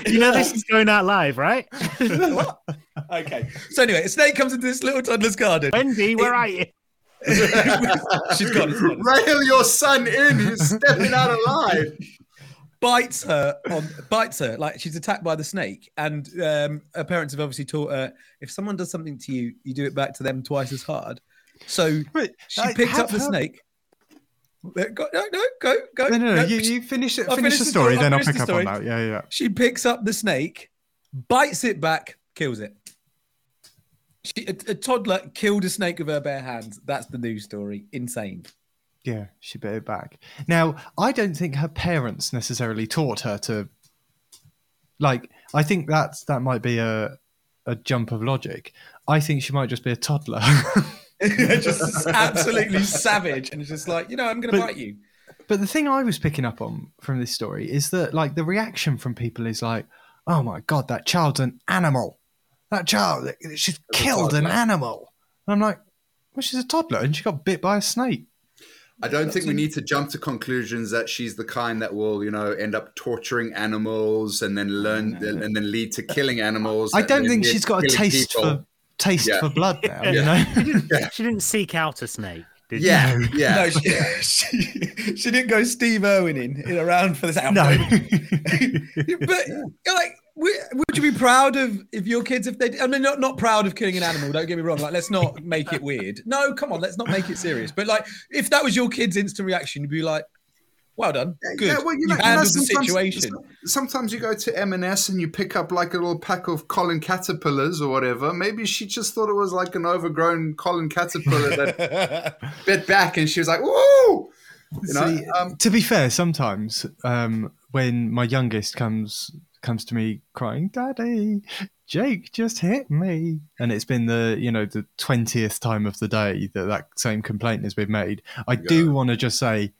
You know this is going out live, right? What? Okay. So anyway, a snake comes into this little toddler's garden. Wendy, where are you? She's gone. it's gone. Rail your son in. He's stepping out alive. Bites her on bites her like she's attacked by the snake, and um, her parents have obviously taught her if someone does something to you, you do it back to them twice as hard. So Wait, she picked have up the snake. Uh, Go, no, no, go, go. No, no, no. You, you finish it. Finish finish the the story, story, then I'll I'll pick up on that. Yeah, yeah. She picks up the snake, bites it back, kills it. She, a, a toddler killed a snake with her bare hands. That's the news story. Insane. Yeah, she bit it back. Now, I don't think her parents necessarily taught her to Like, I think that's that might be a a jump of logic. I think she might just be a toddler. just absolutely savage, and it's just like you know, I'm going to But- bite you. But the thing I was picking up on from this story is that like the reaction from people is like, "Oh my god, that child's an animal. That child, she's killed an animal." And I'm like, "Well, she's a toddler and she got bit by a snake." I don't think we need to jump to conclusions that she's the kind that will, you know, end up torturing animals and then learn and then lead to killing animals. I don't think she's got a taste people. for taste Yeah. for blood now. Yeah. You know, Yeah, She didn't seek out a snake, did she? yeah, yeah. No, she, she, she didn't go Steve Irwin in, in around for this. no. but like, would you be proud of if your kids if they? I mean, not not proud of killing an animal. Don't get me wrong. Like, let's not make it weird. No, come on, let's not make it serious. But like, if that was your kid's instant reaction, you'd be like, "Well done, good. Yeah, well, you, you, know, you know, handled the sometimes- situation." Sometimes you go to M&S and you pick up like a little pack of Colin caterpillars or whatever. Maybe she just thought it was like an overgrown Colin caterpillar that bit back, and she was like, "Woo!" You know, See, um, to be fair, sometimes um, when my youngest comes comes to me crying, "Daddy, Jake just hit me," and it's been the you know the twentieth time of the day that that same complaint has been made, I do want to just say,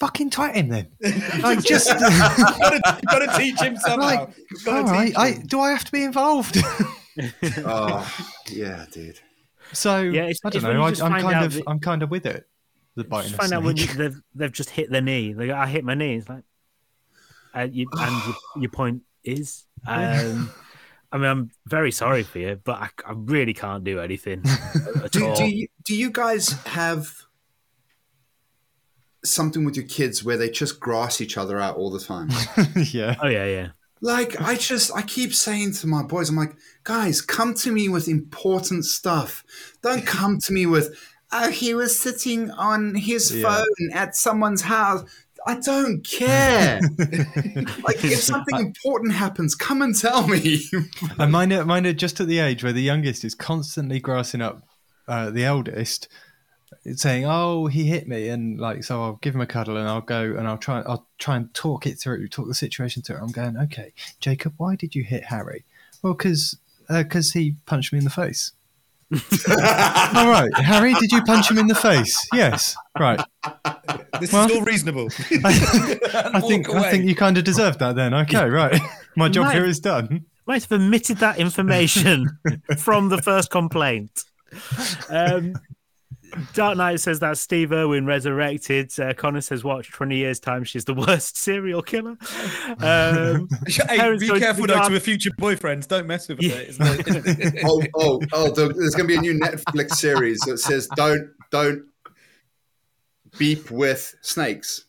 "Fucking twat him then." Like just you've got to teach him somehow. like, You've gotta all right, teach I, do I have to be involved? oh, yeah, dude. so Yeah, it's- I don't when know. I, I'm kind of that- I'm kind of with it. The biting Just a find out when you, they've, they've just hit their knee. They go, I hit my knee. It's like, uh, you, and your, your point is, um, I mean, I'm very sorry for you, but I, I really can't do anything at Do, all. do, you, do you guys have something with your kids where they just grass each other out all the time? yeah. Oh yeah, yeah. like, I just, I keep saying to my boys, I'm like, guys, come to me with important stuff. Don't come to me with, oh, he was sitting on his Yeah. phone at someone's house. I don't care. like, if something important happens, come and tell me. And mine are, mine are just at the age where the youngest is constantly grassing up uh, the eldest, saying, "Oh, he hit me," and like, so I'll give him a cuddle and I'll go and I'll try, I'll try and talk it through, talk the situation through. I'm going, okay, Jacob, why did you hit Harry? Well, because because he punched me in the face. All right, Harry, did you punch him in the face? Yes. Right. This Well- is all reasonable. I think I think you kind of deserved that then. Okay, right. My job Might- here is done. Might have omitted that information from the first complaint. Um, Dark Knight says that Steve Irwin resurrected. Uh, Connor says, "Watch twenty years time. She's the worst serial killer." Um, hey, Parents be careful though garden- to a future boyfriends. Don't mess with Yeah. her. It's oh, oh, oh! There's going to be a new Netflix series that says don't don't beep with snakes.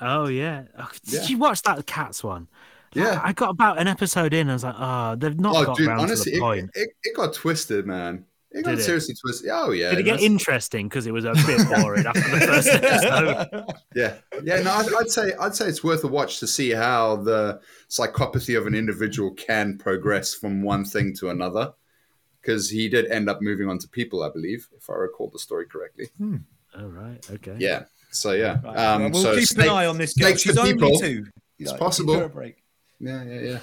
oh yeah. Oh, did Yeah. you watch that Cats one? Yeah. I got about an episode in. I was like, "Oh, they've not Oh, got dude, round honestly, to the it, point." it, it got twisted, man. It got Did it? seriously twisted. Oh yeah, Did it get that's- interesting because it was a bit boring after the first episode? Yeah, yeah. No, I'd, I'd say I'd say it's worth a watch to see how the psychopathy of an individual can progress from one thing to another. Because he did end up moving on to people, I believe, if I recall the story correctly. Oh right, okay. Yeah. So yeah. Right, Um, well, we'll so keep snake- an eye on this girl. snakes She's only people. two. It's Like, possible. give her a break. Yeah, yeah, yeah.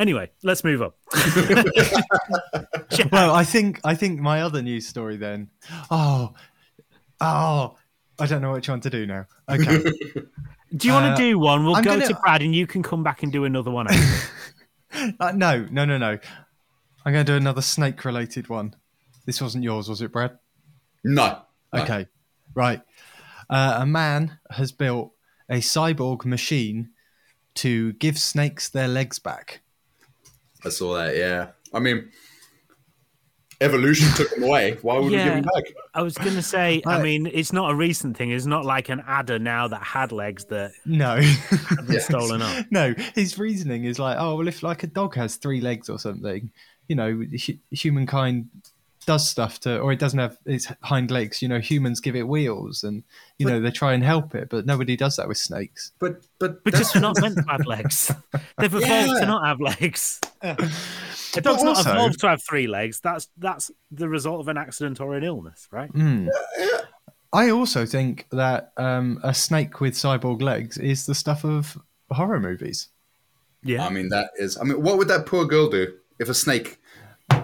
Anyway, let's move on. well, I think I think my other news story then. Oh, oh, I don't know which one to do now. Okay, Do you want Uh, to do one? We'll I'm go gonna- to Brad, and you can come back and do another one. uh, no, no, no, no. I'm going to do another snake-related one. This wasn't yours, was it, Brad? No. no. Okay, right. Uh, a man has built a cyborg machine to give snakes their legs back. I saw that. Yeah. I mean, evolution took them away. Why would we give Yeah. them back? I was going to say, I Right. mean, it's not a recent thing. It's not like an adder now that had legs that No, have been stolen up. no. His reasoning is like, oh well, if like a dog has three legs or something, you know, hu- humankind does stuff to, or it doesn't have its hind legs. You know, humans give it wheels, and you know they try and help it, but nobody does that with snakes. But but Because they're not meant to have legs. They've evolved Yeah. to not have legs. A dog's not also- evolved to have three legs. That's that's the result of an accident or an illness, right? Mm. I also think that um, a snake with cyborg legs is the stuff of horror movies. Yeah. I mean, that is. I mean, what would that poor girl do if a snake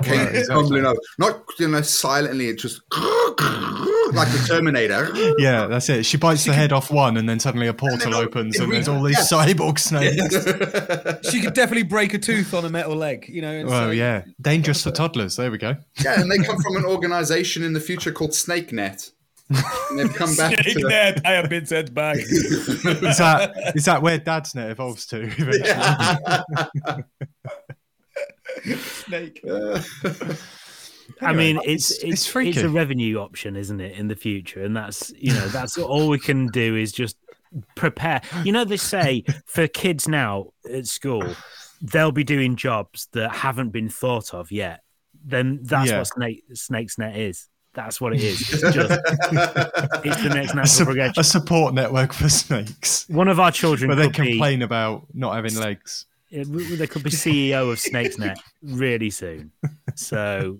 came Well, exactly. tumbling over? Not you know silently, it just like the Terminator. Yeah, that's it. She bites the head off one, and then suddenly a portal then- opens, and there's all these yeah. cyborg snakes. She could definitely break a tooth on a metal leg, you know. And Well, so- yeah, dangerous for toddlers. There we go. Yeah, and they come from an organization in the future called Snake Net. And they've come back to the, I have been sent back. Is that is that where Dadsnet evolves to? eventually? Snake. Uh, I mean, it's it's- it's it's it's, a revenue option, isn't it, in the future? And that's you know that's all we can do is just prepare. You know, they say for kids now at school, they'll be doing jobs that haven't been thought of yet. Then that's Yeah. what snake snake's net is. That's what it is. It's just it's the next a, natural su- progression. a support network for snakes, One of our children where they could be complain about not having legs. Yeah, w- w- There could be CEO of Snakesnet really soon. So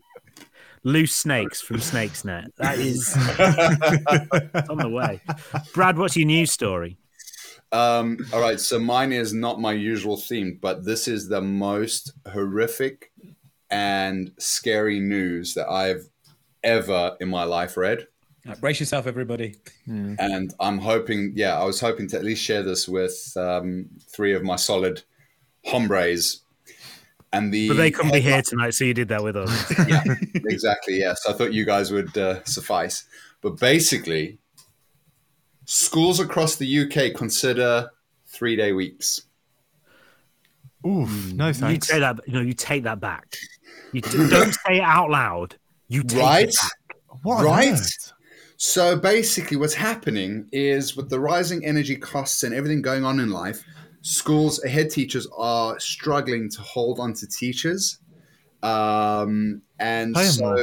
loose snakes from Snakesnet. That is it's on the way. Brad, what's your news story? Um, all right, so mine is not my usual theme, but this is the most horrific and scary news that I've ever in my life read. Right, brace yourself, everybody. And I'm hoping, yeah, I was hoping to at least share this with um, three of my solid hombres. And the But they couldn't be here tonight, so you did that with us. yeah, exactly. Yes, I thought you guys would uh, suffice. But basically, schools across the UK consider three day weeks. Oof, no thanks. You thanks. say that, no, you take that back. You d- don't say it out loud. You take Right? it back. What Right? earth? So basically, what's happening is with the rising energy costs and everything going on in life, schools, head teachers are struggling to hold on to teachers. Um, and so,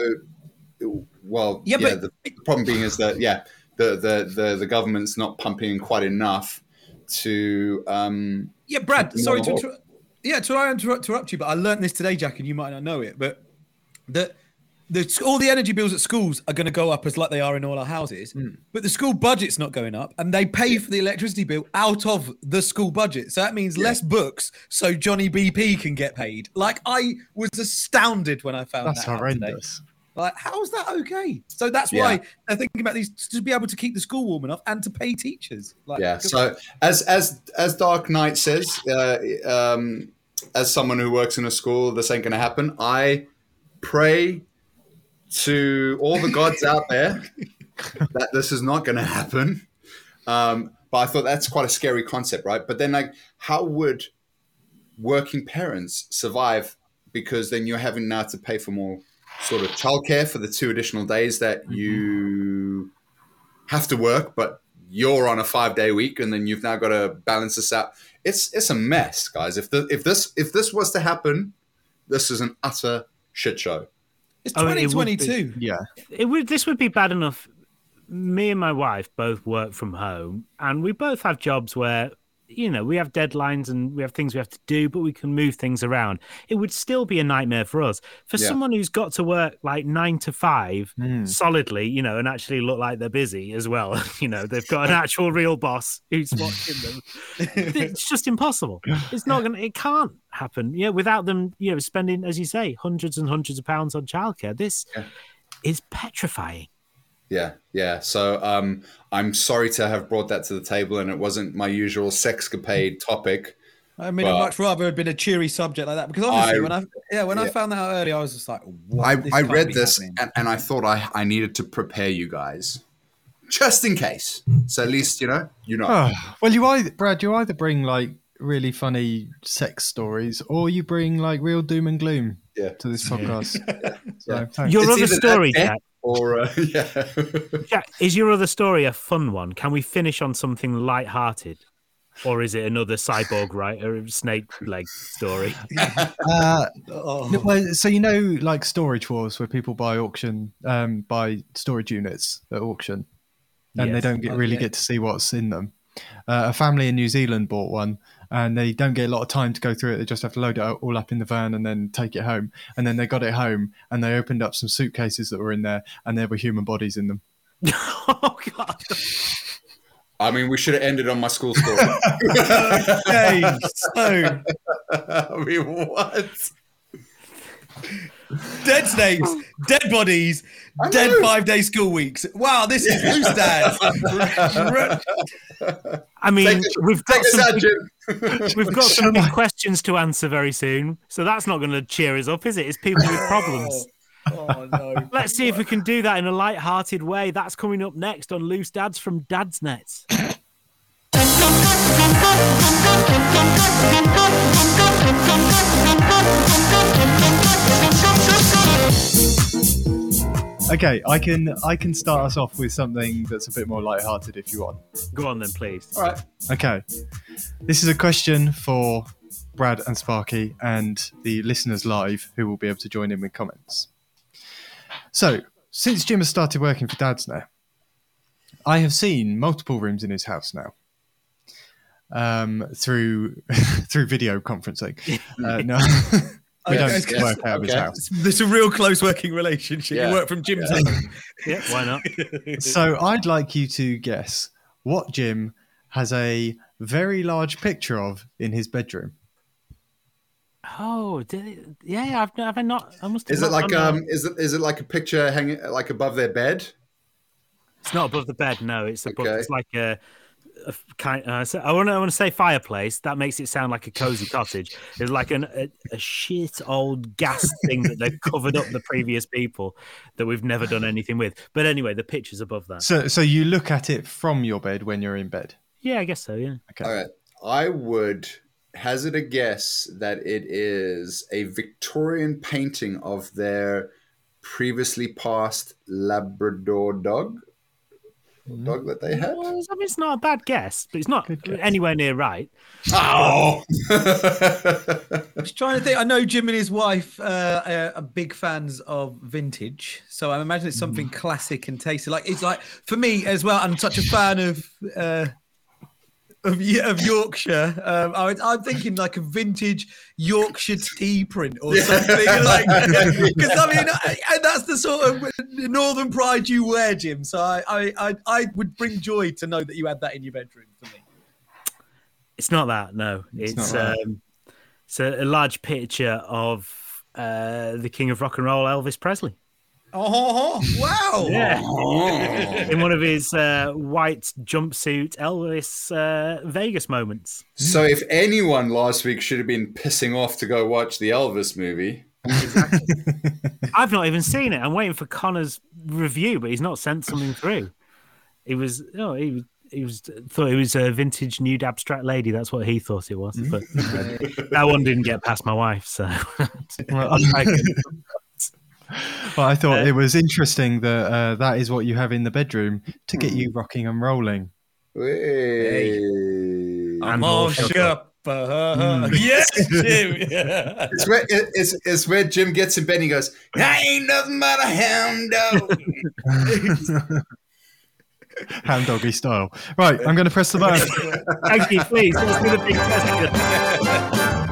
well, Yeah, yeah, but- the problem being is that, yeah, the, the, the, the government's not pumping in quite enough to. Um, Yeah, Brad. Sorry to the interrupt. Yeah, to I interrupt, interrupt you, but I learned this today, Jack, and you might not know it, but that the all the energy bills at schools are going to go up as like they are in all our houses, Hmm. but the school budget's not going up, and they pay for the electricity bill out of the school budget. So that means less books, so Johnny BP can get paid. Like I was astounded when I found That's that horrendous. Like, how is that okay? So that's Yeah. why they're thinking about these to be able to keep the school warm enough and to pay teachers. Like, yeah. So as as as Dark Knight says, uh, um, as someone who works in a school, this ain't going to happen. I pray to all the gods out there that this is not going to happen. Um, but I thought that's quite a scary concept, right? But then, like, how would working parents survive? Because then you're having now to pay for more sort of childcare for the two additional days that you have to work, but you're on a five day week, and then you've now got to balance this out. It's it's a mess, guys. If the, if this if this was to happen, this is an utter shit show. It's Oh, it be- 2022. Yeah. it would this would be bad enough me and my wife both work from home and we both have jobs where you know we have deadlines and we have things we have to do but we can move things around it would still be a nightmare for us for Yeah. someone who's got to work like 9 to 5 Hmm. solidly you know and actually look like they're busy as well you know they've got an actual real boss who's watching them it's just impossible it's not gonna it can't happen yeah without them you know spending as you say hundreds and hundreds of pounds on childcare this Yeah. is petrifying Yeah, yeah. So um, I'm sorry to have brought that to the table, and it wasn't my usual sexcapade topic. I mean, I'd much rather have been a cheery subject like that because obviously, I- when I yeah when I found that out early, I was just like, what? I, I read this and, and I thought I, I needed to prepare you guys just in case. So at least you know you know. Oh, well, you either Brad, you either bring like really funny sex stories, or you bring like real doom and gloom Yeah. to this podcast. So, Yeah. thanks. Your other story, Jack, or uh, yeah. Jack, is your other story a fun one? Can we finish on something light-hearted, or is it another cyborg writer snake leg story? Uh, Oh. well, so you know, like storage wars, where people buy auction, um, buy storage units at auction, and they don't get Oh, really yeah. get to see what's in them. Uh, a family in New Zealand bought one, and they don't get a lot of time to go through it. They just have to load it all up in the van and then take it home. And then they got it home, and they opened up some suitcases that were in there, and there were human bodies in them. oh God! I mean, we should have ended on my school story. okay, so I mean, what? Dead snakes, dead bodies, dead five day school weeks. Wow, this is loose dads. I mean, Take us- we've got Take us some big, we've got some big questions to answer very soon, so that's not going to cheer us up, is it? It's people with problems. Oh, oh no. Let's see if we can do that in a light-hearted way. That's coming up next on Loose Dads from Dad's Nets. Okay, I can I can start us off with something that's a bit more lighthearted if you want. Go on then, please. All right. Okay, this is a question for Brad and Sparky and the listeners live who will be able to join in with comments. So, since Jim has started working for Dad's now, I have seen multiple rooms in his house now. Um, through through video conferencing. Uh, no, we don't Okay, work out of his house. There's a real close working relationship. Yeah. You work from Jim's home. Yeah, why not? So I'd like you to guess what Jim has a very large picture of in his bedroom. Oh, did it, yeah, I've, have I not? I must. Is it like done that. um? Is it is it like a picture hanging like above their bed? It's not above the bed. No, it's above. Okay. It's like a, a f- kind. Uh, so I want to. I want to say fireplace. That makes it sound like a cozy cottage. It's like an, a, a shit old gas thing that they've covered up the previous people that we've never done anything with. But anyway, the picture's above that. So so you look at it from your bed when you're in bed. Yeah, I guess so. Yeah. Okay. All right. I would hazard a guess that it is a Victorian painting of their previously passed Labrador dog. Dog that they had. Well, I mean, it's not a bad guess, but it's not anywhere near right. Oh! I was trying to think. I know Jim and his wife uh, are, are big fans of vintage, so I imagine it's something classic and tasty. Like it's like for me as well. I'm such a fan of uh, of, Ye- of Yorkshire. Um, I, I'm thinking like a vintage Yorkshire tea print or something. Like because I mean, I, and that's the sort of northern pride you wear, Jim. So I, I I I would bring joy to know that you had that in your bedroom for me. It's not that. No, it's, not that. um, it's a, a large picture of uh, the king of rock and roll, Elvis Presley. Oh wow! Yeah. in one of his uh, white jumpsuit Elvis uh, Vegas moments. so, if anyone last week should have been pissing off to go watch the Elvis movie, I've not even seen it. I'm waiting for Connor's review, but he's not sent something through. He was no, he was he was thought it was a vintage nude abstract lady. That's what he thought it was, but uh, that one didn't get past my wife. So Well, I, well, I thought uh, it was interesting that uh, that is what you have in the bedroom to get you hmm. rocking and rolling. Hey. And Oh, more shut up. Uh-huh. Hmm. Yes, Jim. Yeah. It's where, it- it's, it's where Jim gets in bed and he goes, I ain't nothing but a hound dog. Hound doggy style. Right, I'm going to press the button. Thank you, please. Let's do the big question.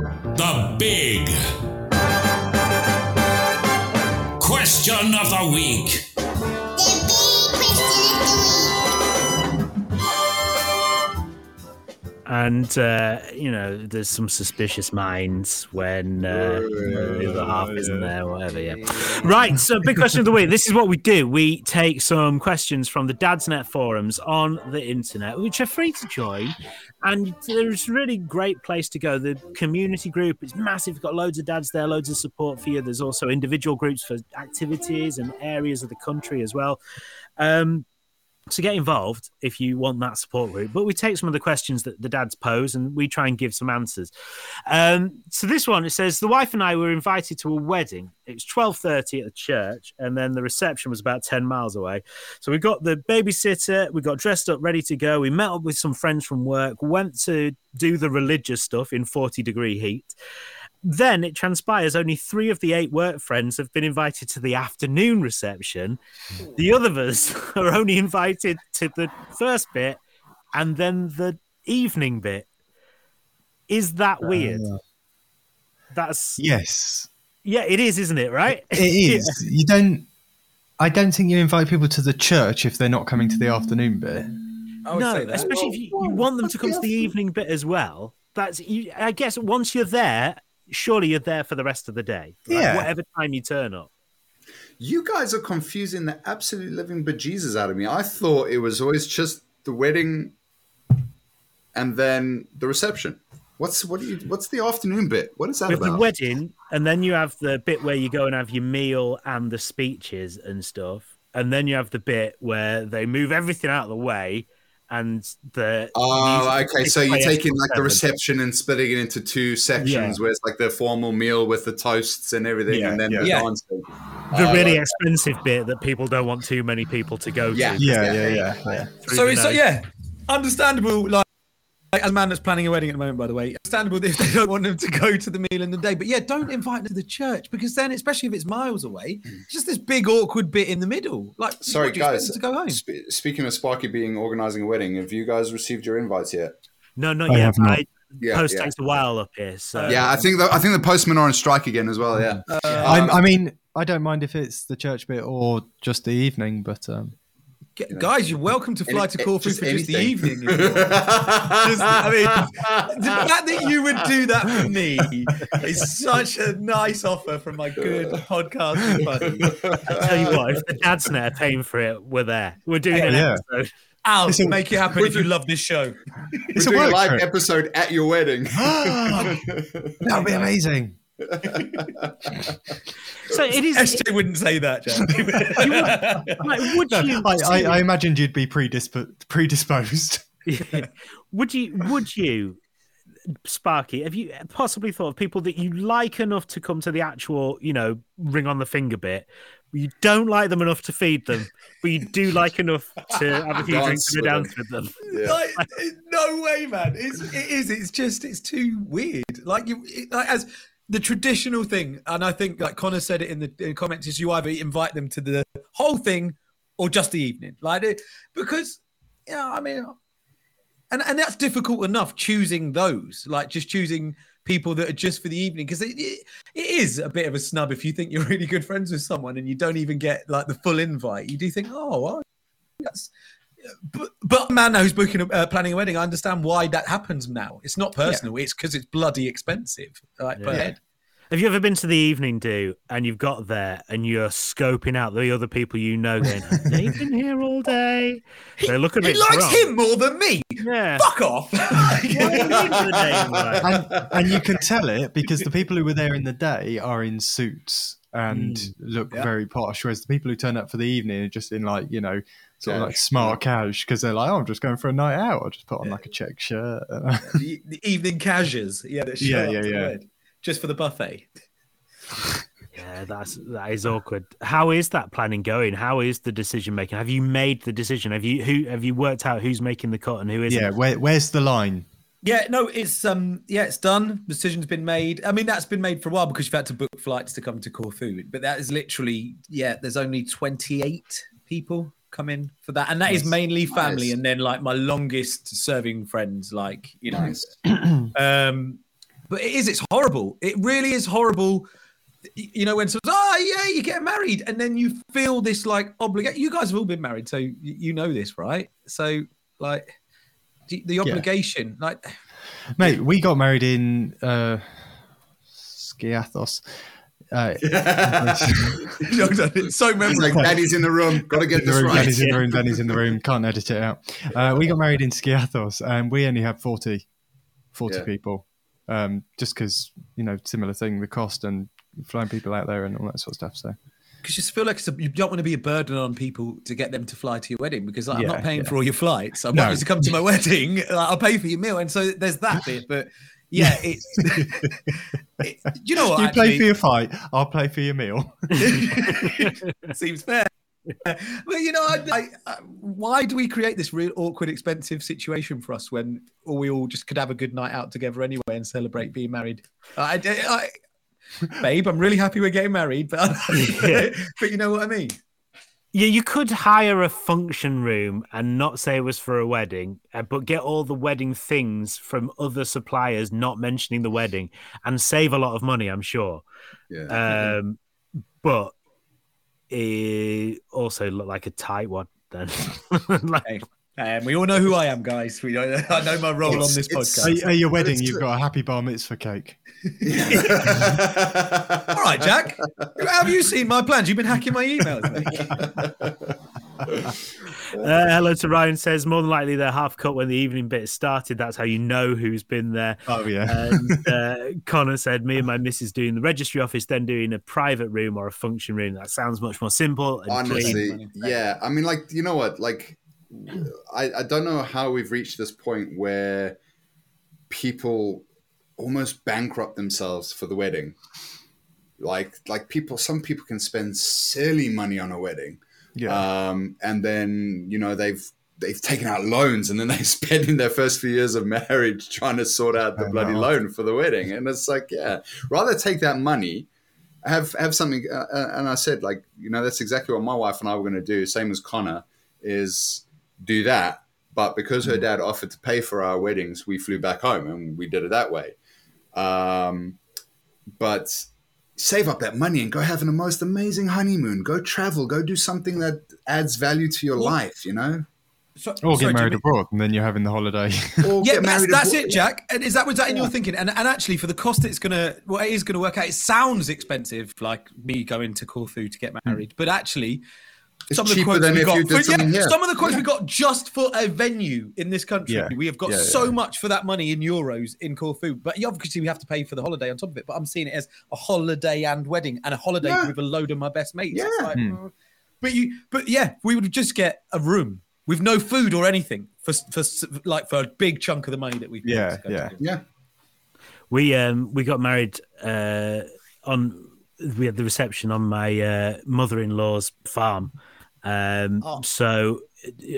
The big question of the week. And uh, you know, there's some suspicious minds when uh, the other half isn't there, or whatever. Yeah. Right. So, big question of the week. This is what we do. We take some questions from the Dadsnet forums on the internet, which are free to join, and there's a really great place to go. The community group is massive. We've got loads of dads there, loads of support for you. There's also individual groups for activities and areas of the country as well. Um, so get involved if you want that support group. But we take some of the questions that the dads pose and we try and give some answers. Um, so this one it says the wife and I were invited to a wedding. It was twelve thirty at the church, and then the reception was about ten miles away. So we got the babysitter, we got dressed up, ready to go. We met up with some friends from work, went to do the religious stuff in forty degree heat. Then it transpires only three of the eight work friends have been invited to the afternoon reception. The hmm. other of us are only invited to the first bit and then the evening bit. Is that uh, weird? That's Yes, yeah, it is, isn't it? Right? it is. You don't. I don't think you invite people to the church if they're not coming to the afternoon bit. I would no, say that. especially if you, you want them to come to the evening bit as well. that's you, I guess once you're there, surely you're there for the rest of the day. right? Yeah. Whatever time you turn up. You guys are confusing the absolute living bejesus out of me. I thought it was always just the wedding and then the reception. What's what do you what's the afternoon bit? What is that With the about? wedding, and then you have the bit where you go and have your meal and the speeches and stuff. And then you have the bit where they move everything out of the way and the Oh, okay. So you're taking like the reception and splitting it into two sections, Yeah. where it's like the formal meal with the toasts and everything, Yeah, and then yeah. the Yeah. dancing. the Oh, really like- expensive bit that people don't want too many people to go Yeah. to. Yeah, yeah, yeah. yeah. Through So it's nose. yeah, understandable. Like, like as a man that's planning a wedding at the moment, by the way, understandable if they don't want them to go to the meal in the day. But yeah, don't invite them to the church because then, especially if it's miles away, it's just this big awkward bit in the middle. Like, Sorry, what, do you expect guys. to go home. Sp- speaking of Sparky being organizing a wedding, have you guys received your invites yet? No, not I yet. have not. I, Yeah, post yeah. takes a while up here. So Yeah, I think the, I think the postmen are on strike again as well. Yeah. Uh, I'm, I mean, I don't mind if it's the church bit or just the evening, but um, G- Guys, you're welcome to fly Any- to eh, Corfu just for just the evening. if you want. Just- I mean, the fact that you would do that for me is such a nice offer from my good podcast buddy. I tell you what, if the Dadsnet are paying for it, we're there. We're doing an Yeah. episode. Al, It's a- make it happen if you love this show. it's We're a doing a work live trip. episode at your wedding. Ah, that would be amazing. So it is. SJ wouldn't say that, Jack. like, would you? I, I, I imagined you'd be predisp- predisposed. Yeah. Would you? Would you? Sparky, have you possibly thought of people that you like enough to come to the actual, you know, ring on the finger bit? but You don't like them enough to feed them, but you do like enough to have a few drinks and go with dance with them. Yeah. like, no way, man. It's, it is. It's just. It's too weird. Like you, it, like, as the traditional thing, and I think like Connor said it in the, in the comments, is you either invite them to the whole thing or just the evening, like it, because yeah, I mean, and and that's difficult enough choosing those, like just choosing people that are just for the evening, because it, it, it is a bit of a snub if you think you're really good friends with someone and you don't even get like the full invite. You do think, oh, well, that's but, but a man who's booking, a, uh, planning a wedding, I understand why that happens now. It's not personal. It's because it's bloody expensive. Like per Yeah. head. Have you ever been to the evening do and you've got there and you're scoping out the other people you know going, "Have been here all day? They look a He likes drunk. him more than me. Yeah. Fuck off. What do you mean for the day, like? and, and you can tell it because the people who were there in the day are in suits and Mm. look Yeah. very posh, whereas the people who turn up for the evening are just in like you know sort of like smart cash because they're like, oh, I'm just going for a night out. I'll just put on like a check shirt. the, the evening casuals. Yeah, that show Yeah, yeah, yeah. Just for the buffet. Yeah, that's that is awkward. How is that planning going? How is the decision making? Have you made the decision? Have you who have you worked out who's making the cut and who isn't? yeah, where, where's the line? Yeah, no, it's um, yeah, it's done. Decision's been made. I mean, that's been made for a while because you've had to book flights to come to Corfu. But that is literally, yeah, there's only 28 people come in for that, and that is Nice. mainly family, Nice. and then like my longest serving friends, like you know. Nice. Um, but it is, it's horrible. It really is horrible. You know, when someone's, oh, yeah, you get married. And then you feel this like obligation. You guys have all been married, so y- you know this, right? So, like, the the obligation, like, Mate, we got married in uh, Skiathos. Uh, it's so He's memorable. like, Daddy's in the room. Got to get in the this room, right. Danny's in the room, Danny's in the room. Can't edit it out. Uh, we got married in Skiathos and we only had 40, 40 Yeah. people. Um, just because, you know, similar thing, the cost and flying people out there and all that sort of stuff. So, Because you just feel like it's a, you don't want to be a burden on people to get them to fly to your wedding because like, I'm not paying yeah. for all your flights. I'm No. not going to come to my wedding. Like, I'll pay for your meal. And so there's that bit. But yeah, it's. it, you know what? you play actually? for your fight, I'll play for your meal. Seems fair. Well, you know, I, I, I, why do we create this real awkward, expensive situation for us when we all just could have a good night out together anyway and celebrate being married? I, I, I- babe, I'm really happy we're getting married, but Yeah. but you know what I mean. Yeah, you could hire a function room and not say it was for a wedding, uh, but get all the wedding things from other suppliers, not mentioning the wedding, and save a lot of money. I'm sure. Yeah. Um, but it also look like a tight one then. like, Hey, And we all know who I am, guys. We know, I know my role It's- on this podcast. At, at your wedding, you've got a happy bar mitzvah cake. All right, Jack. Have you seen my plans? You've been hacking my emails. Uh, hello to Ryan says more than likely they're half cut when the evening bit started. That's how you know who's been there. Oh yeah. And uh, Connor said, "Me and my missus doing the registry office, then doing a private room or a function room. That sounds much more simple and Honestly, clean." yeah. I mean, like, you know what? Like, I, I don't know how we've reached this point where people almost bankrupt themselves for the wedding. Like, like people, some people can spend silly money on a wedding, yeah. um, and then you know they've they've taken out loans, and then they spend in their first few years of marriage trying to sort out the I bloody know. loan for the wedding, and it's like, yeah, rather take that money have have something uh, uh, and i said like you know that's exactly what my wife and i were going to do same as connor is do that but because her dad offered to pay for our weddings we flew back home and we did it that way um, but save up that money and go have an most amazing honeymoon go travel go do something that adds value to your life you know So, or sorry, get married Jimmy. abroad, and then you're having the holiday. or Yeah, that's, that's it, Jack. And is that was that in your thinking? And and actually, for the cost, it's gonna well, it is gonna work out. It sounds expensive, like me going to Corfu to get married, but actually. It's some of the cheaper quotes than we got, for- yeah, some of the quotes we got just for a venue in this country. Yeah. We have got Yeah, so yeah. much for that money in euros in Corfu, but obviously we have to pay for the holiday on top of it. But I'm seeing it as a holiday and wedding, and a holiday Yeah. with a load of my best mates. Yeah. like, Hmm. mm. But you, but yeah, we would just get a room with no food or anything for for like for a big chunk of the money that we paid Yeah, yeah. to. yeah We um we got married uh on we had the reception on my uh, mother-in-law's farm. Um Oh. so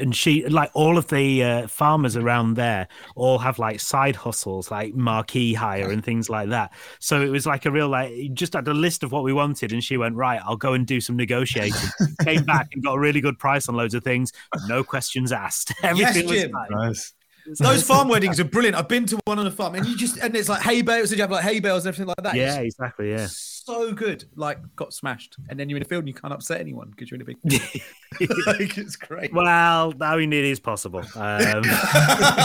and she like all of the uh, farmers around there all have like side hustles like marquee hire and things like that. So it was like a real like just had a list of what we wanted and she went right I'll go and do some negotiating. Came back and got a really good price on loads of things, no questions asked. Everything was Jim. fine. nice. Those farm weddings are brilliant. I've been to one on a farm, and you just and it's like hay bales. Did you have like hay bales and everything like that? Yeah, It's exactly. Yeah. So good. Like got smashed, and then you're in a field and you can't upset anyone because you're in a big. like it's great. Well, now we need is possible. Um,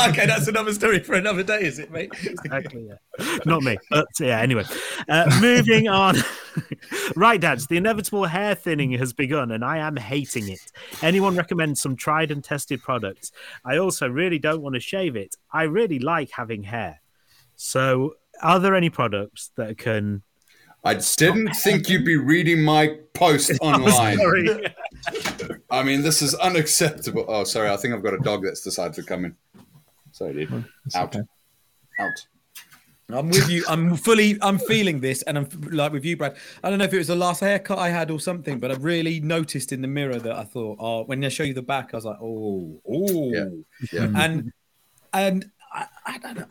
okay, that's another story for another day, is it, mate? exactly, yeah. Not me. But yeah, anyway. Uh, moving on. right, dads, the inevitable hair thinning has begun and I am hating it. Anyone recommend some tried and tested products? I also really don't want to shave it. I really like having hair. So, are there any products that can. I didn't think you'd be reading my post online Sorry. I mean, this is unacceptable. Oh, sorry. I think I've got a dog that's decided to come in. Sorry, dude. Out. okay. Out. I'm with you. I'm fully. I'm feeling this, and I'm like with you, Brad. I don't know if it was the last haircut I had or something, but I really noticed in the mirror that I thought, oh, when I show you the back, I was like, oh, oh, Yeah. Yeah. and and I, I don't know.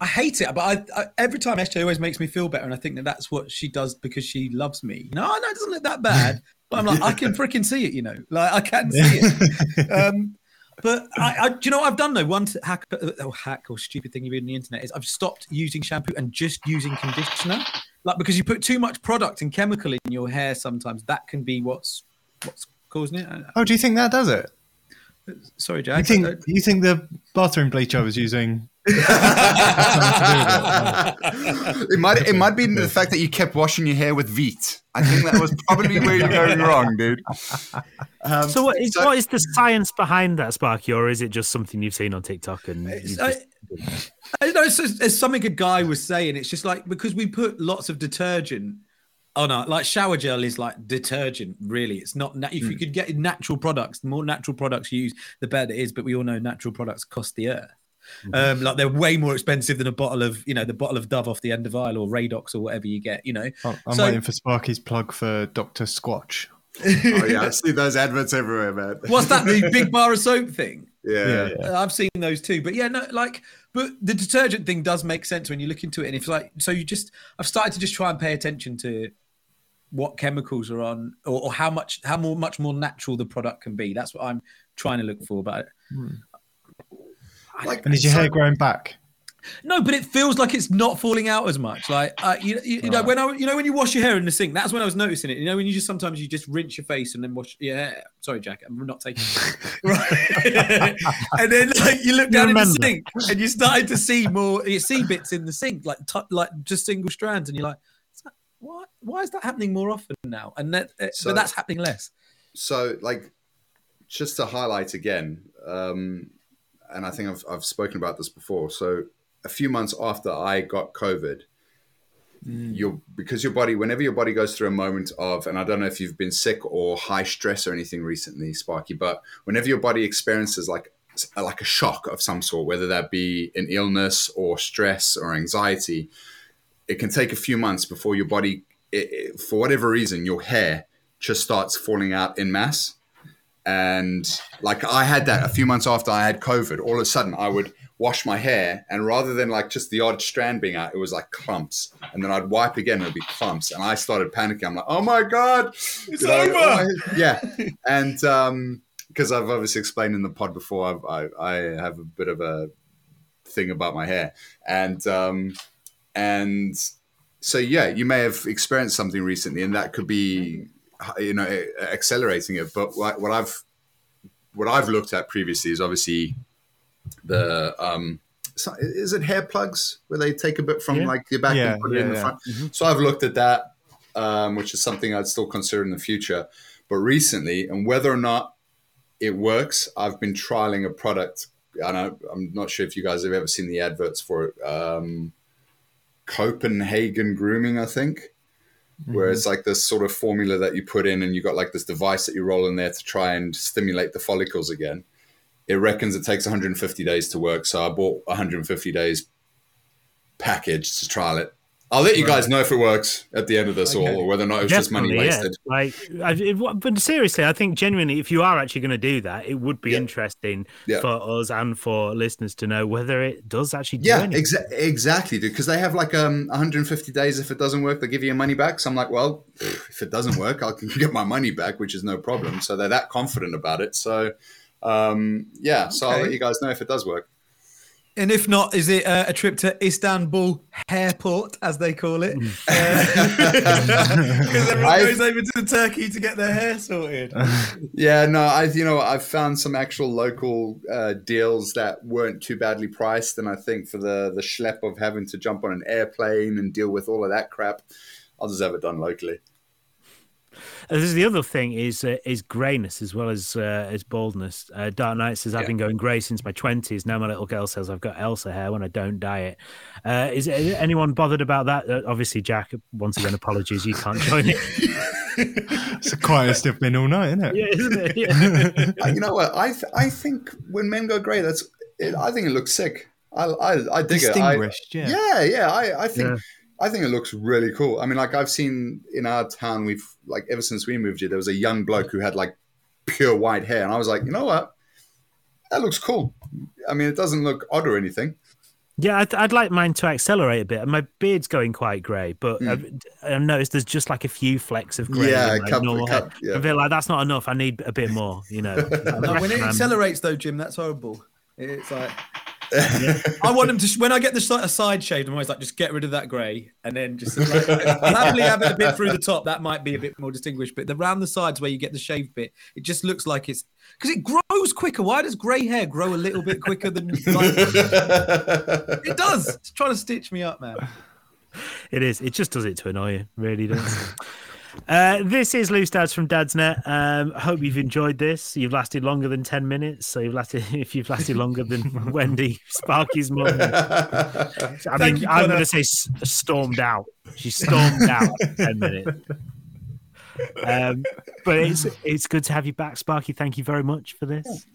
I hate it, but I, I every time SJ always makes me feel better, and I think that that's what she does because she loves me. No, no, it doesn't look that bad. But I'm like, I can freaking see it, you know, like I can see it. Um, but I, I, do you know what I've done though? One hack, oh, hack or stupid thing you read on the internet is I've stopped using shampoo and just using conditioner. Like because you put too much product and chemical in your hair, sometimes that can be what's what's causing it. Oh, do you think that does it? Sorry, You Jack. think don't- you think the bathroom bleach I was using? It might it might be the fact that you kept washing your hair with Veet. I think that was probably where you're going wrong, dude. Um, So, what is, so- what is the science behind that, Sparky, or is it just something you've seen on TikTok? And you It's- just- I, I know it's, it's something a guy was saying. It's just like because we put lots of detergent. Oh no, like shower gel is like detergent. Really, it's not. Na- if you could get natural products, the more natural products you use, the better it is. But we all know natural products cost the earth. Um, like they're way more expensive than a bottle of, you know, the bottle of Dove off the end of aisle or Radox or whatever you get. You know, I'm I'm So- waiting for Sparky's plug for Doctor Squatch. oh yeah, I see those adverts everywhere, man. what's that? The big bar of soap thing. Yeah. Yeah. Uh, I've seen those too, but yeah, no, like, but the detergent thing does make sense when you look into it. And if like, so you just, I've started to just try and pay attention to what chemicals are on, or, or how much, how more, much more natural the product can be. That's what I'm trying to look for. But Like, And is your so- hair growing back? No, but it feels like it's not falling out as much. Like uh, you, you, you know when I you know when you wash your hair in the sink. That's when I was noticing it. You know when you just sometimes you just rinse your face and then wash your hair. Sorry, Jack, I'm not taking. right. and then like you look down in the sink and you started to see more. You see bits in the sink like tu- like just single strands, and you're like, "Is that- why why is that happening more often now? And that uh, So- but that's happening less. so like just to highlight again um, and i think I've, I've spoken about this before so a few months after i got covid your because your body whenever your body goes through a moment of and i don't know if you've been sick or high stress or anything recently sparky but whenever your body experiences like like a shock of some sort whether that be an illness or stress or anxiety it can take a few months before your body it, it- for whatever reason your hair just starts falling out in mass and like I had that a few months after I had COVID. All of a sudden, I would wash my hair, and rather than like just the odd strand being out, it was like clumps. And then I'd wipe again, and it'd be clumps. And I started panicking. I'm like, "Oh my god, it's over!" yeah, and um, because I've obviously explained in the pod before, I've, I I have a bit of a thing about my hair, and um, and so yeah, you may have experienced something recently, and that could be you know accelerating it. But what, what I've what I've looked at previously is obviously the um, so- is it hair plugs where they take a bit from Yeah. like your back Yeah, and put it yeah, in the front. So I've looked at that, um, which is something I'd still consider in the future. But recently, and whether or not it works, I've been trialing a product. And I, I'm not sure if you guys have ever seen the adverts for it. Um, Copenhagen Grooming, I think, where mm-hmm. it's like this sort of formula that you put in, and you got like this device that you roll in there to try and stimulate the follicles again. It reckons it takes 150 days to work, so I bought 150 days package to trial it. I'll let you guys know if it works at the end of this, or, or whether or not it was just money Definitely, yeah. wasted. Like, I, it, but seriously, I think genuinely, if you are actually going to do that, it would be Yeah. interesting Yeah. for us and for listeners to know whether it does actually do Yeah, anything. exa- exactly, dude. Because they have like um 150 days. If it doesn't work, they give you your money back. So I'm like, well, if it doesn't work, I can get my money back, which is no problem. So they're that confident about it. So um, yeah, so I'll let you guys know if it does work. And if not, is it uh, a trip to Istanbul Airport, as they call it? Because everyone I've- goes over to Turkey to get their hair sorted. Yeah, no, I you know I've found some actual local uh, deals that weren't too badly priced, and I think for the the schlep of having to jump on an airplane and deal with all of that crap, I'll just have it done locally. Uh, There's the other thing is uh, is greyness as well as uh, as baldness. Uh, Dark Knight says I've been going grey since my twenties. Now my little girl says I've got Elsa hair when I don't dye it. Uh, is is anyone bothered about that? Uh, obviously, Jack. Once again, apologies. You can't join it. It's the quietest it's been all night, isn't it? yeah, isn't it? Yeah. Uh, you know what? I th- I think when men go grey, that's it, I think it looks sick. I I, I dig it. I, Distinguished, yeah. yeah, yeah. I, I think Yeah. I think it looks really cool. I mean, like I've seen in our town, we've like ever since we moved here, there was a young bloke who had like pure white hair, and I was like, you know what? That looks cool. I mean, it doesn't look odd or anything. Yeah, I'd, I'd like mine to accelerate a bit. My beard's going quite grey, but I've, I've noticed there's just like a few flecks of grey. Yeah, in my couple- normal couple- yeah. I feel like that's not enough. I need a bit more, you know. No, when it Um, accelerates, though, Jim, that's horrible. It's like I want them to. sh- When I get the si- a side shade, I'm always like, just get rid of that grey, and then just like, happily have it a bit through the top. That might be a bit more distinguished, but the round the sides where you get the shaved bit, it just looks like it's because it grows quicker. Why does grey hair grow a little bit quicker than? Like, it does. It's trying to stitch me up, man. It is. It just does it to annoy you. Really does. Uh, this is Loose Dads from Dadsnet. Um, hope you've enjoyed this. You've lasted longer than ten minutes, so you've lasted. If you've lasted longer than Wendy Sparky's mum, I mean, you, I'm going to say stormed out. She stormed out ten minutes. Um, but it's it's good to have you back, Sparky. Thank you very much for this.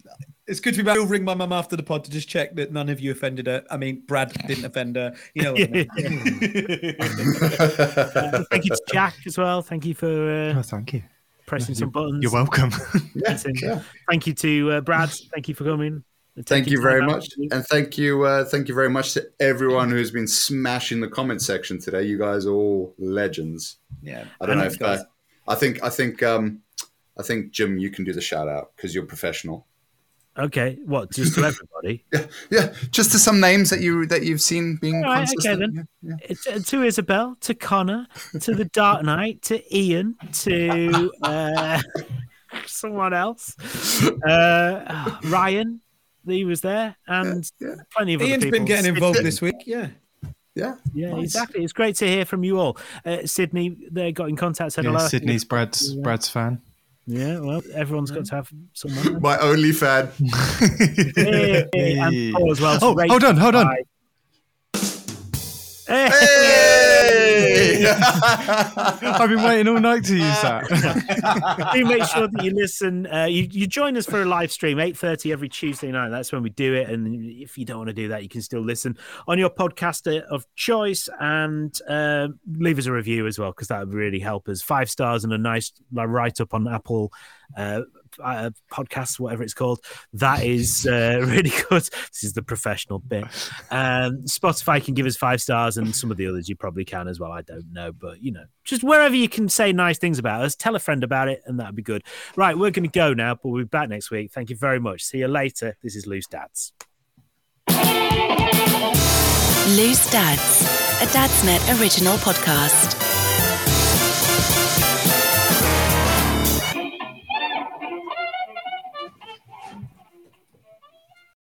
It's good to be back. I'll ring my mum after the pod to just check that none of you offended her. I mean, Brad didn't offend her. You know what I mean? Thank you to Jack as well. Thank you for Oh, uh, thank you. pressing some buttons. You're welcome. yeah, yeah. Thank you to uh, Brad. Thank you for coming. and Thank you very time out. much, and thank you, uh, thank you very much to everyone who's been smashing the comment section today. You guys are all legends. Yeah. I don't know Thanks, if uh, I think I think um, I think Jim, you can do the shout out because you're professional. Okay, what? Just to everybody? Yeah, yeah. Just to some names that you that you've seen being All right, okay consistent. then. Yeah, yeah. It's, uh, to Isabel, to Connor, to the Dark Knight, to Ian, to uh, someone else, uh, Ryan. He was there, and Yeah, plenty of other Ian's people. been getting involved this week. Yeah. yeah. Yeah, Nice. exactly. It's great to hear from you all. Uh, Sydney, they got in contact, said Yeah, hello. Sydney's Brad's Brad's fan. Yeah, well, everyone's got to have someone. My only fan. Hey, and Paul as well. Oh, hold on, hold on. five. Hey! Hey! I've been waiting all night to use that. do make sure that you listen. Uh, you, you join us for a live stream, eight thirty every Tuesday night. That's when we do it. And if you don't want to do that, you can still listen on your podcaster of choice and uh, leave us a review as well because that would really help us. Five stars and a nice write up on Apple. Uh, uh, podcast, whatever it's called, that is uh, really good. This is the professional bit. Um, Spotify can give us five stars, and some of the others you probably can as well. I don't know, but you know, just wherever you can say nice things about us, tell a friend about it, and that'd be good. Right, we're going to go now, but we'll be back next week. Thank you very much. See you later. This is Loose Dads. Loose Dads, a Dadsnet original podcast.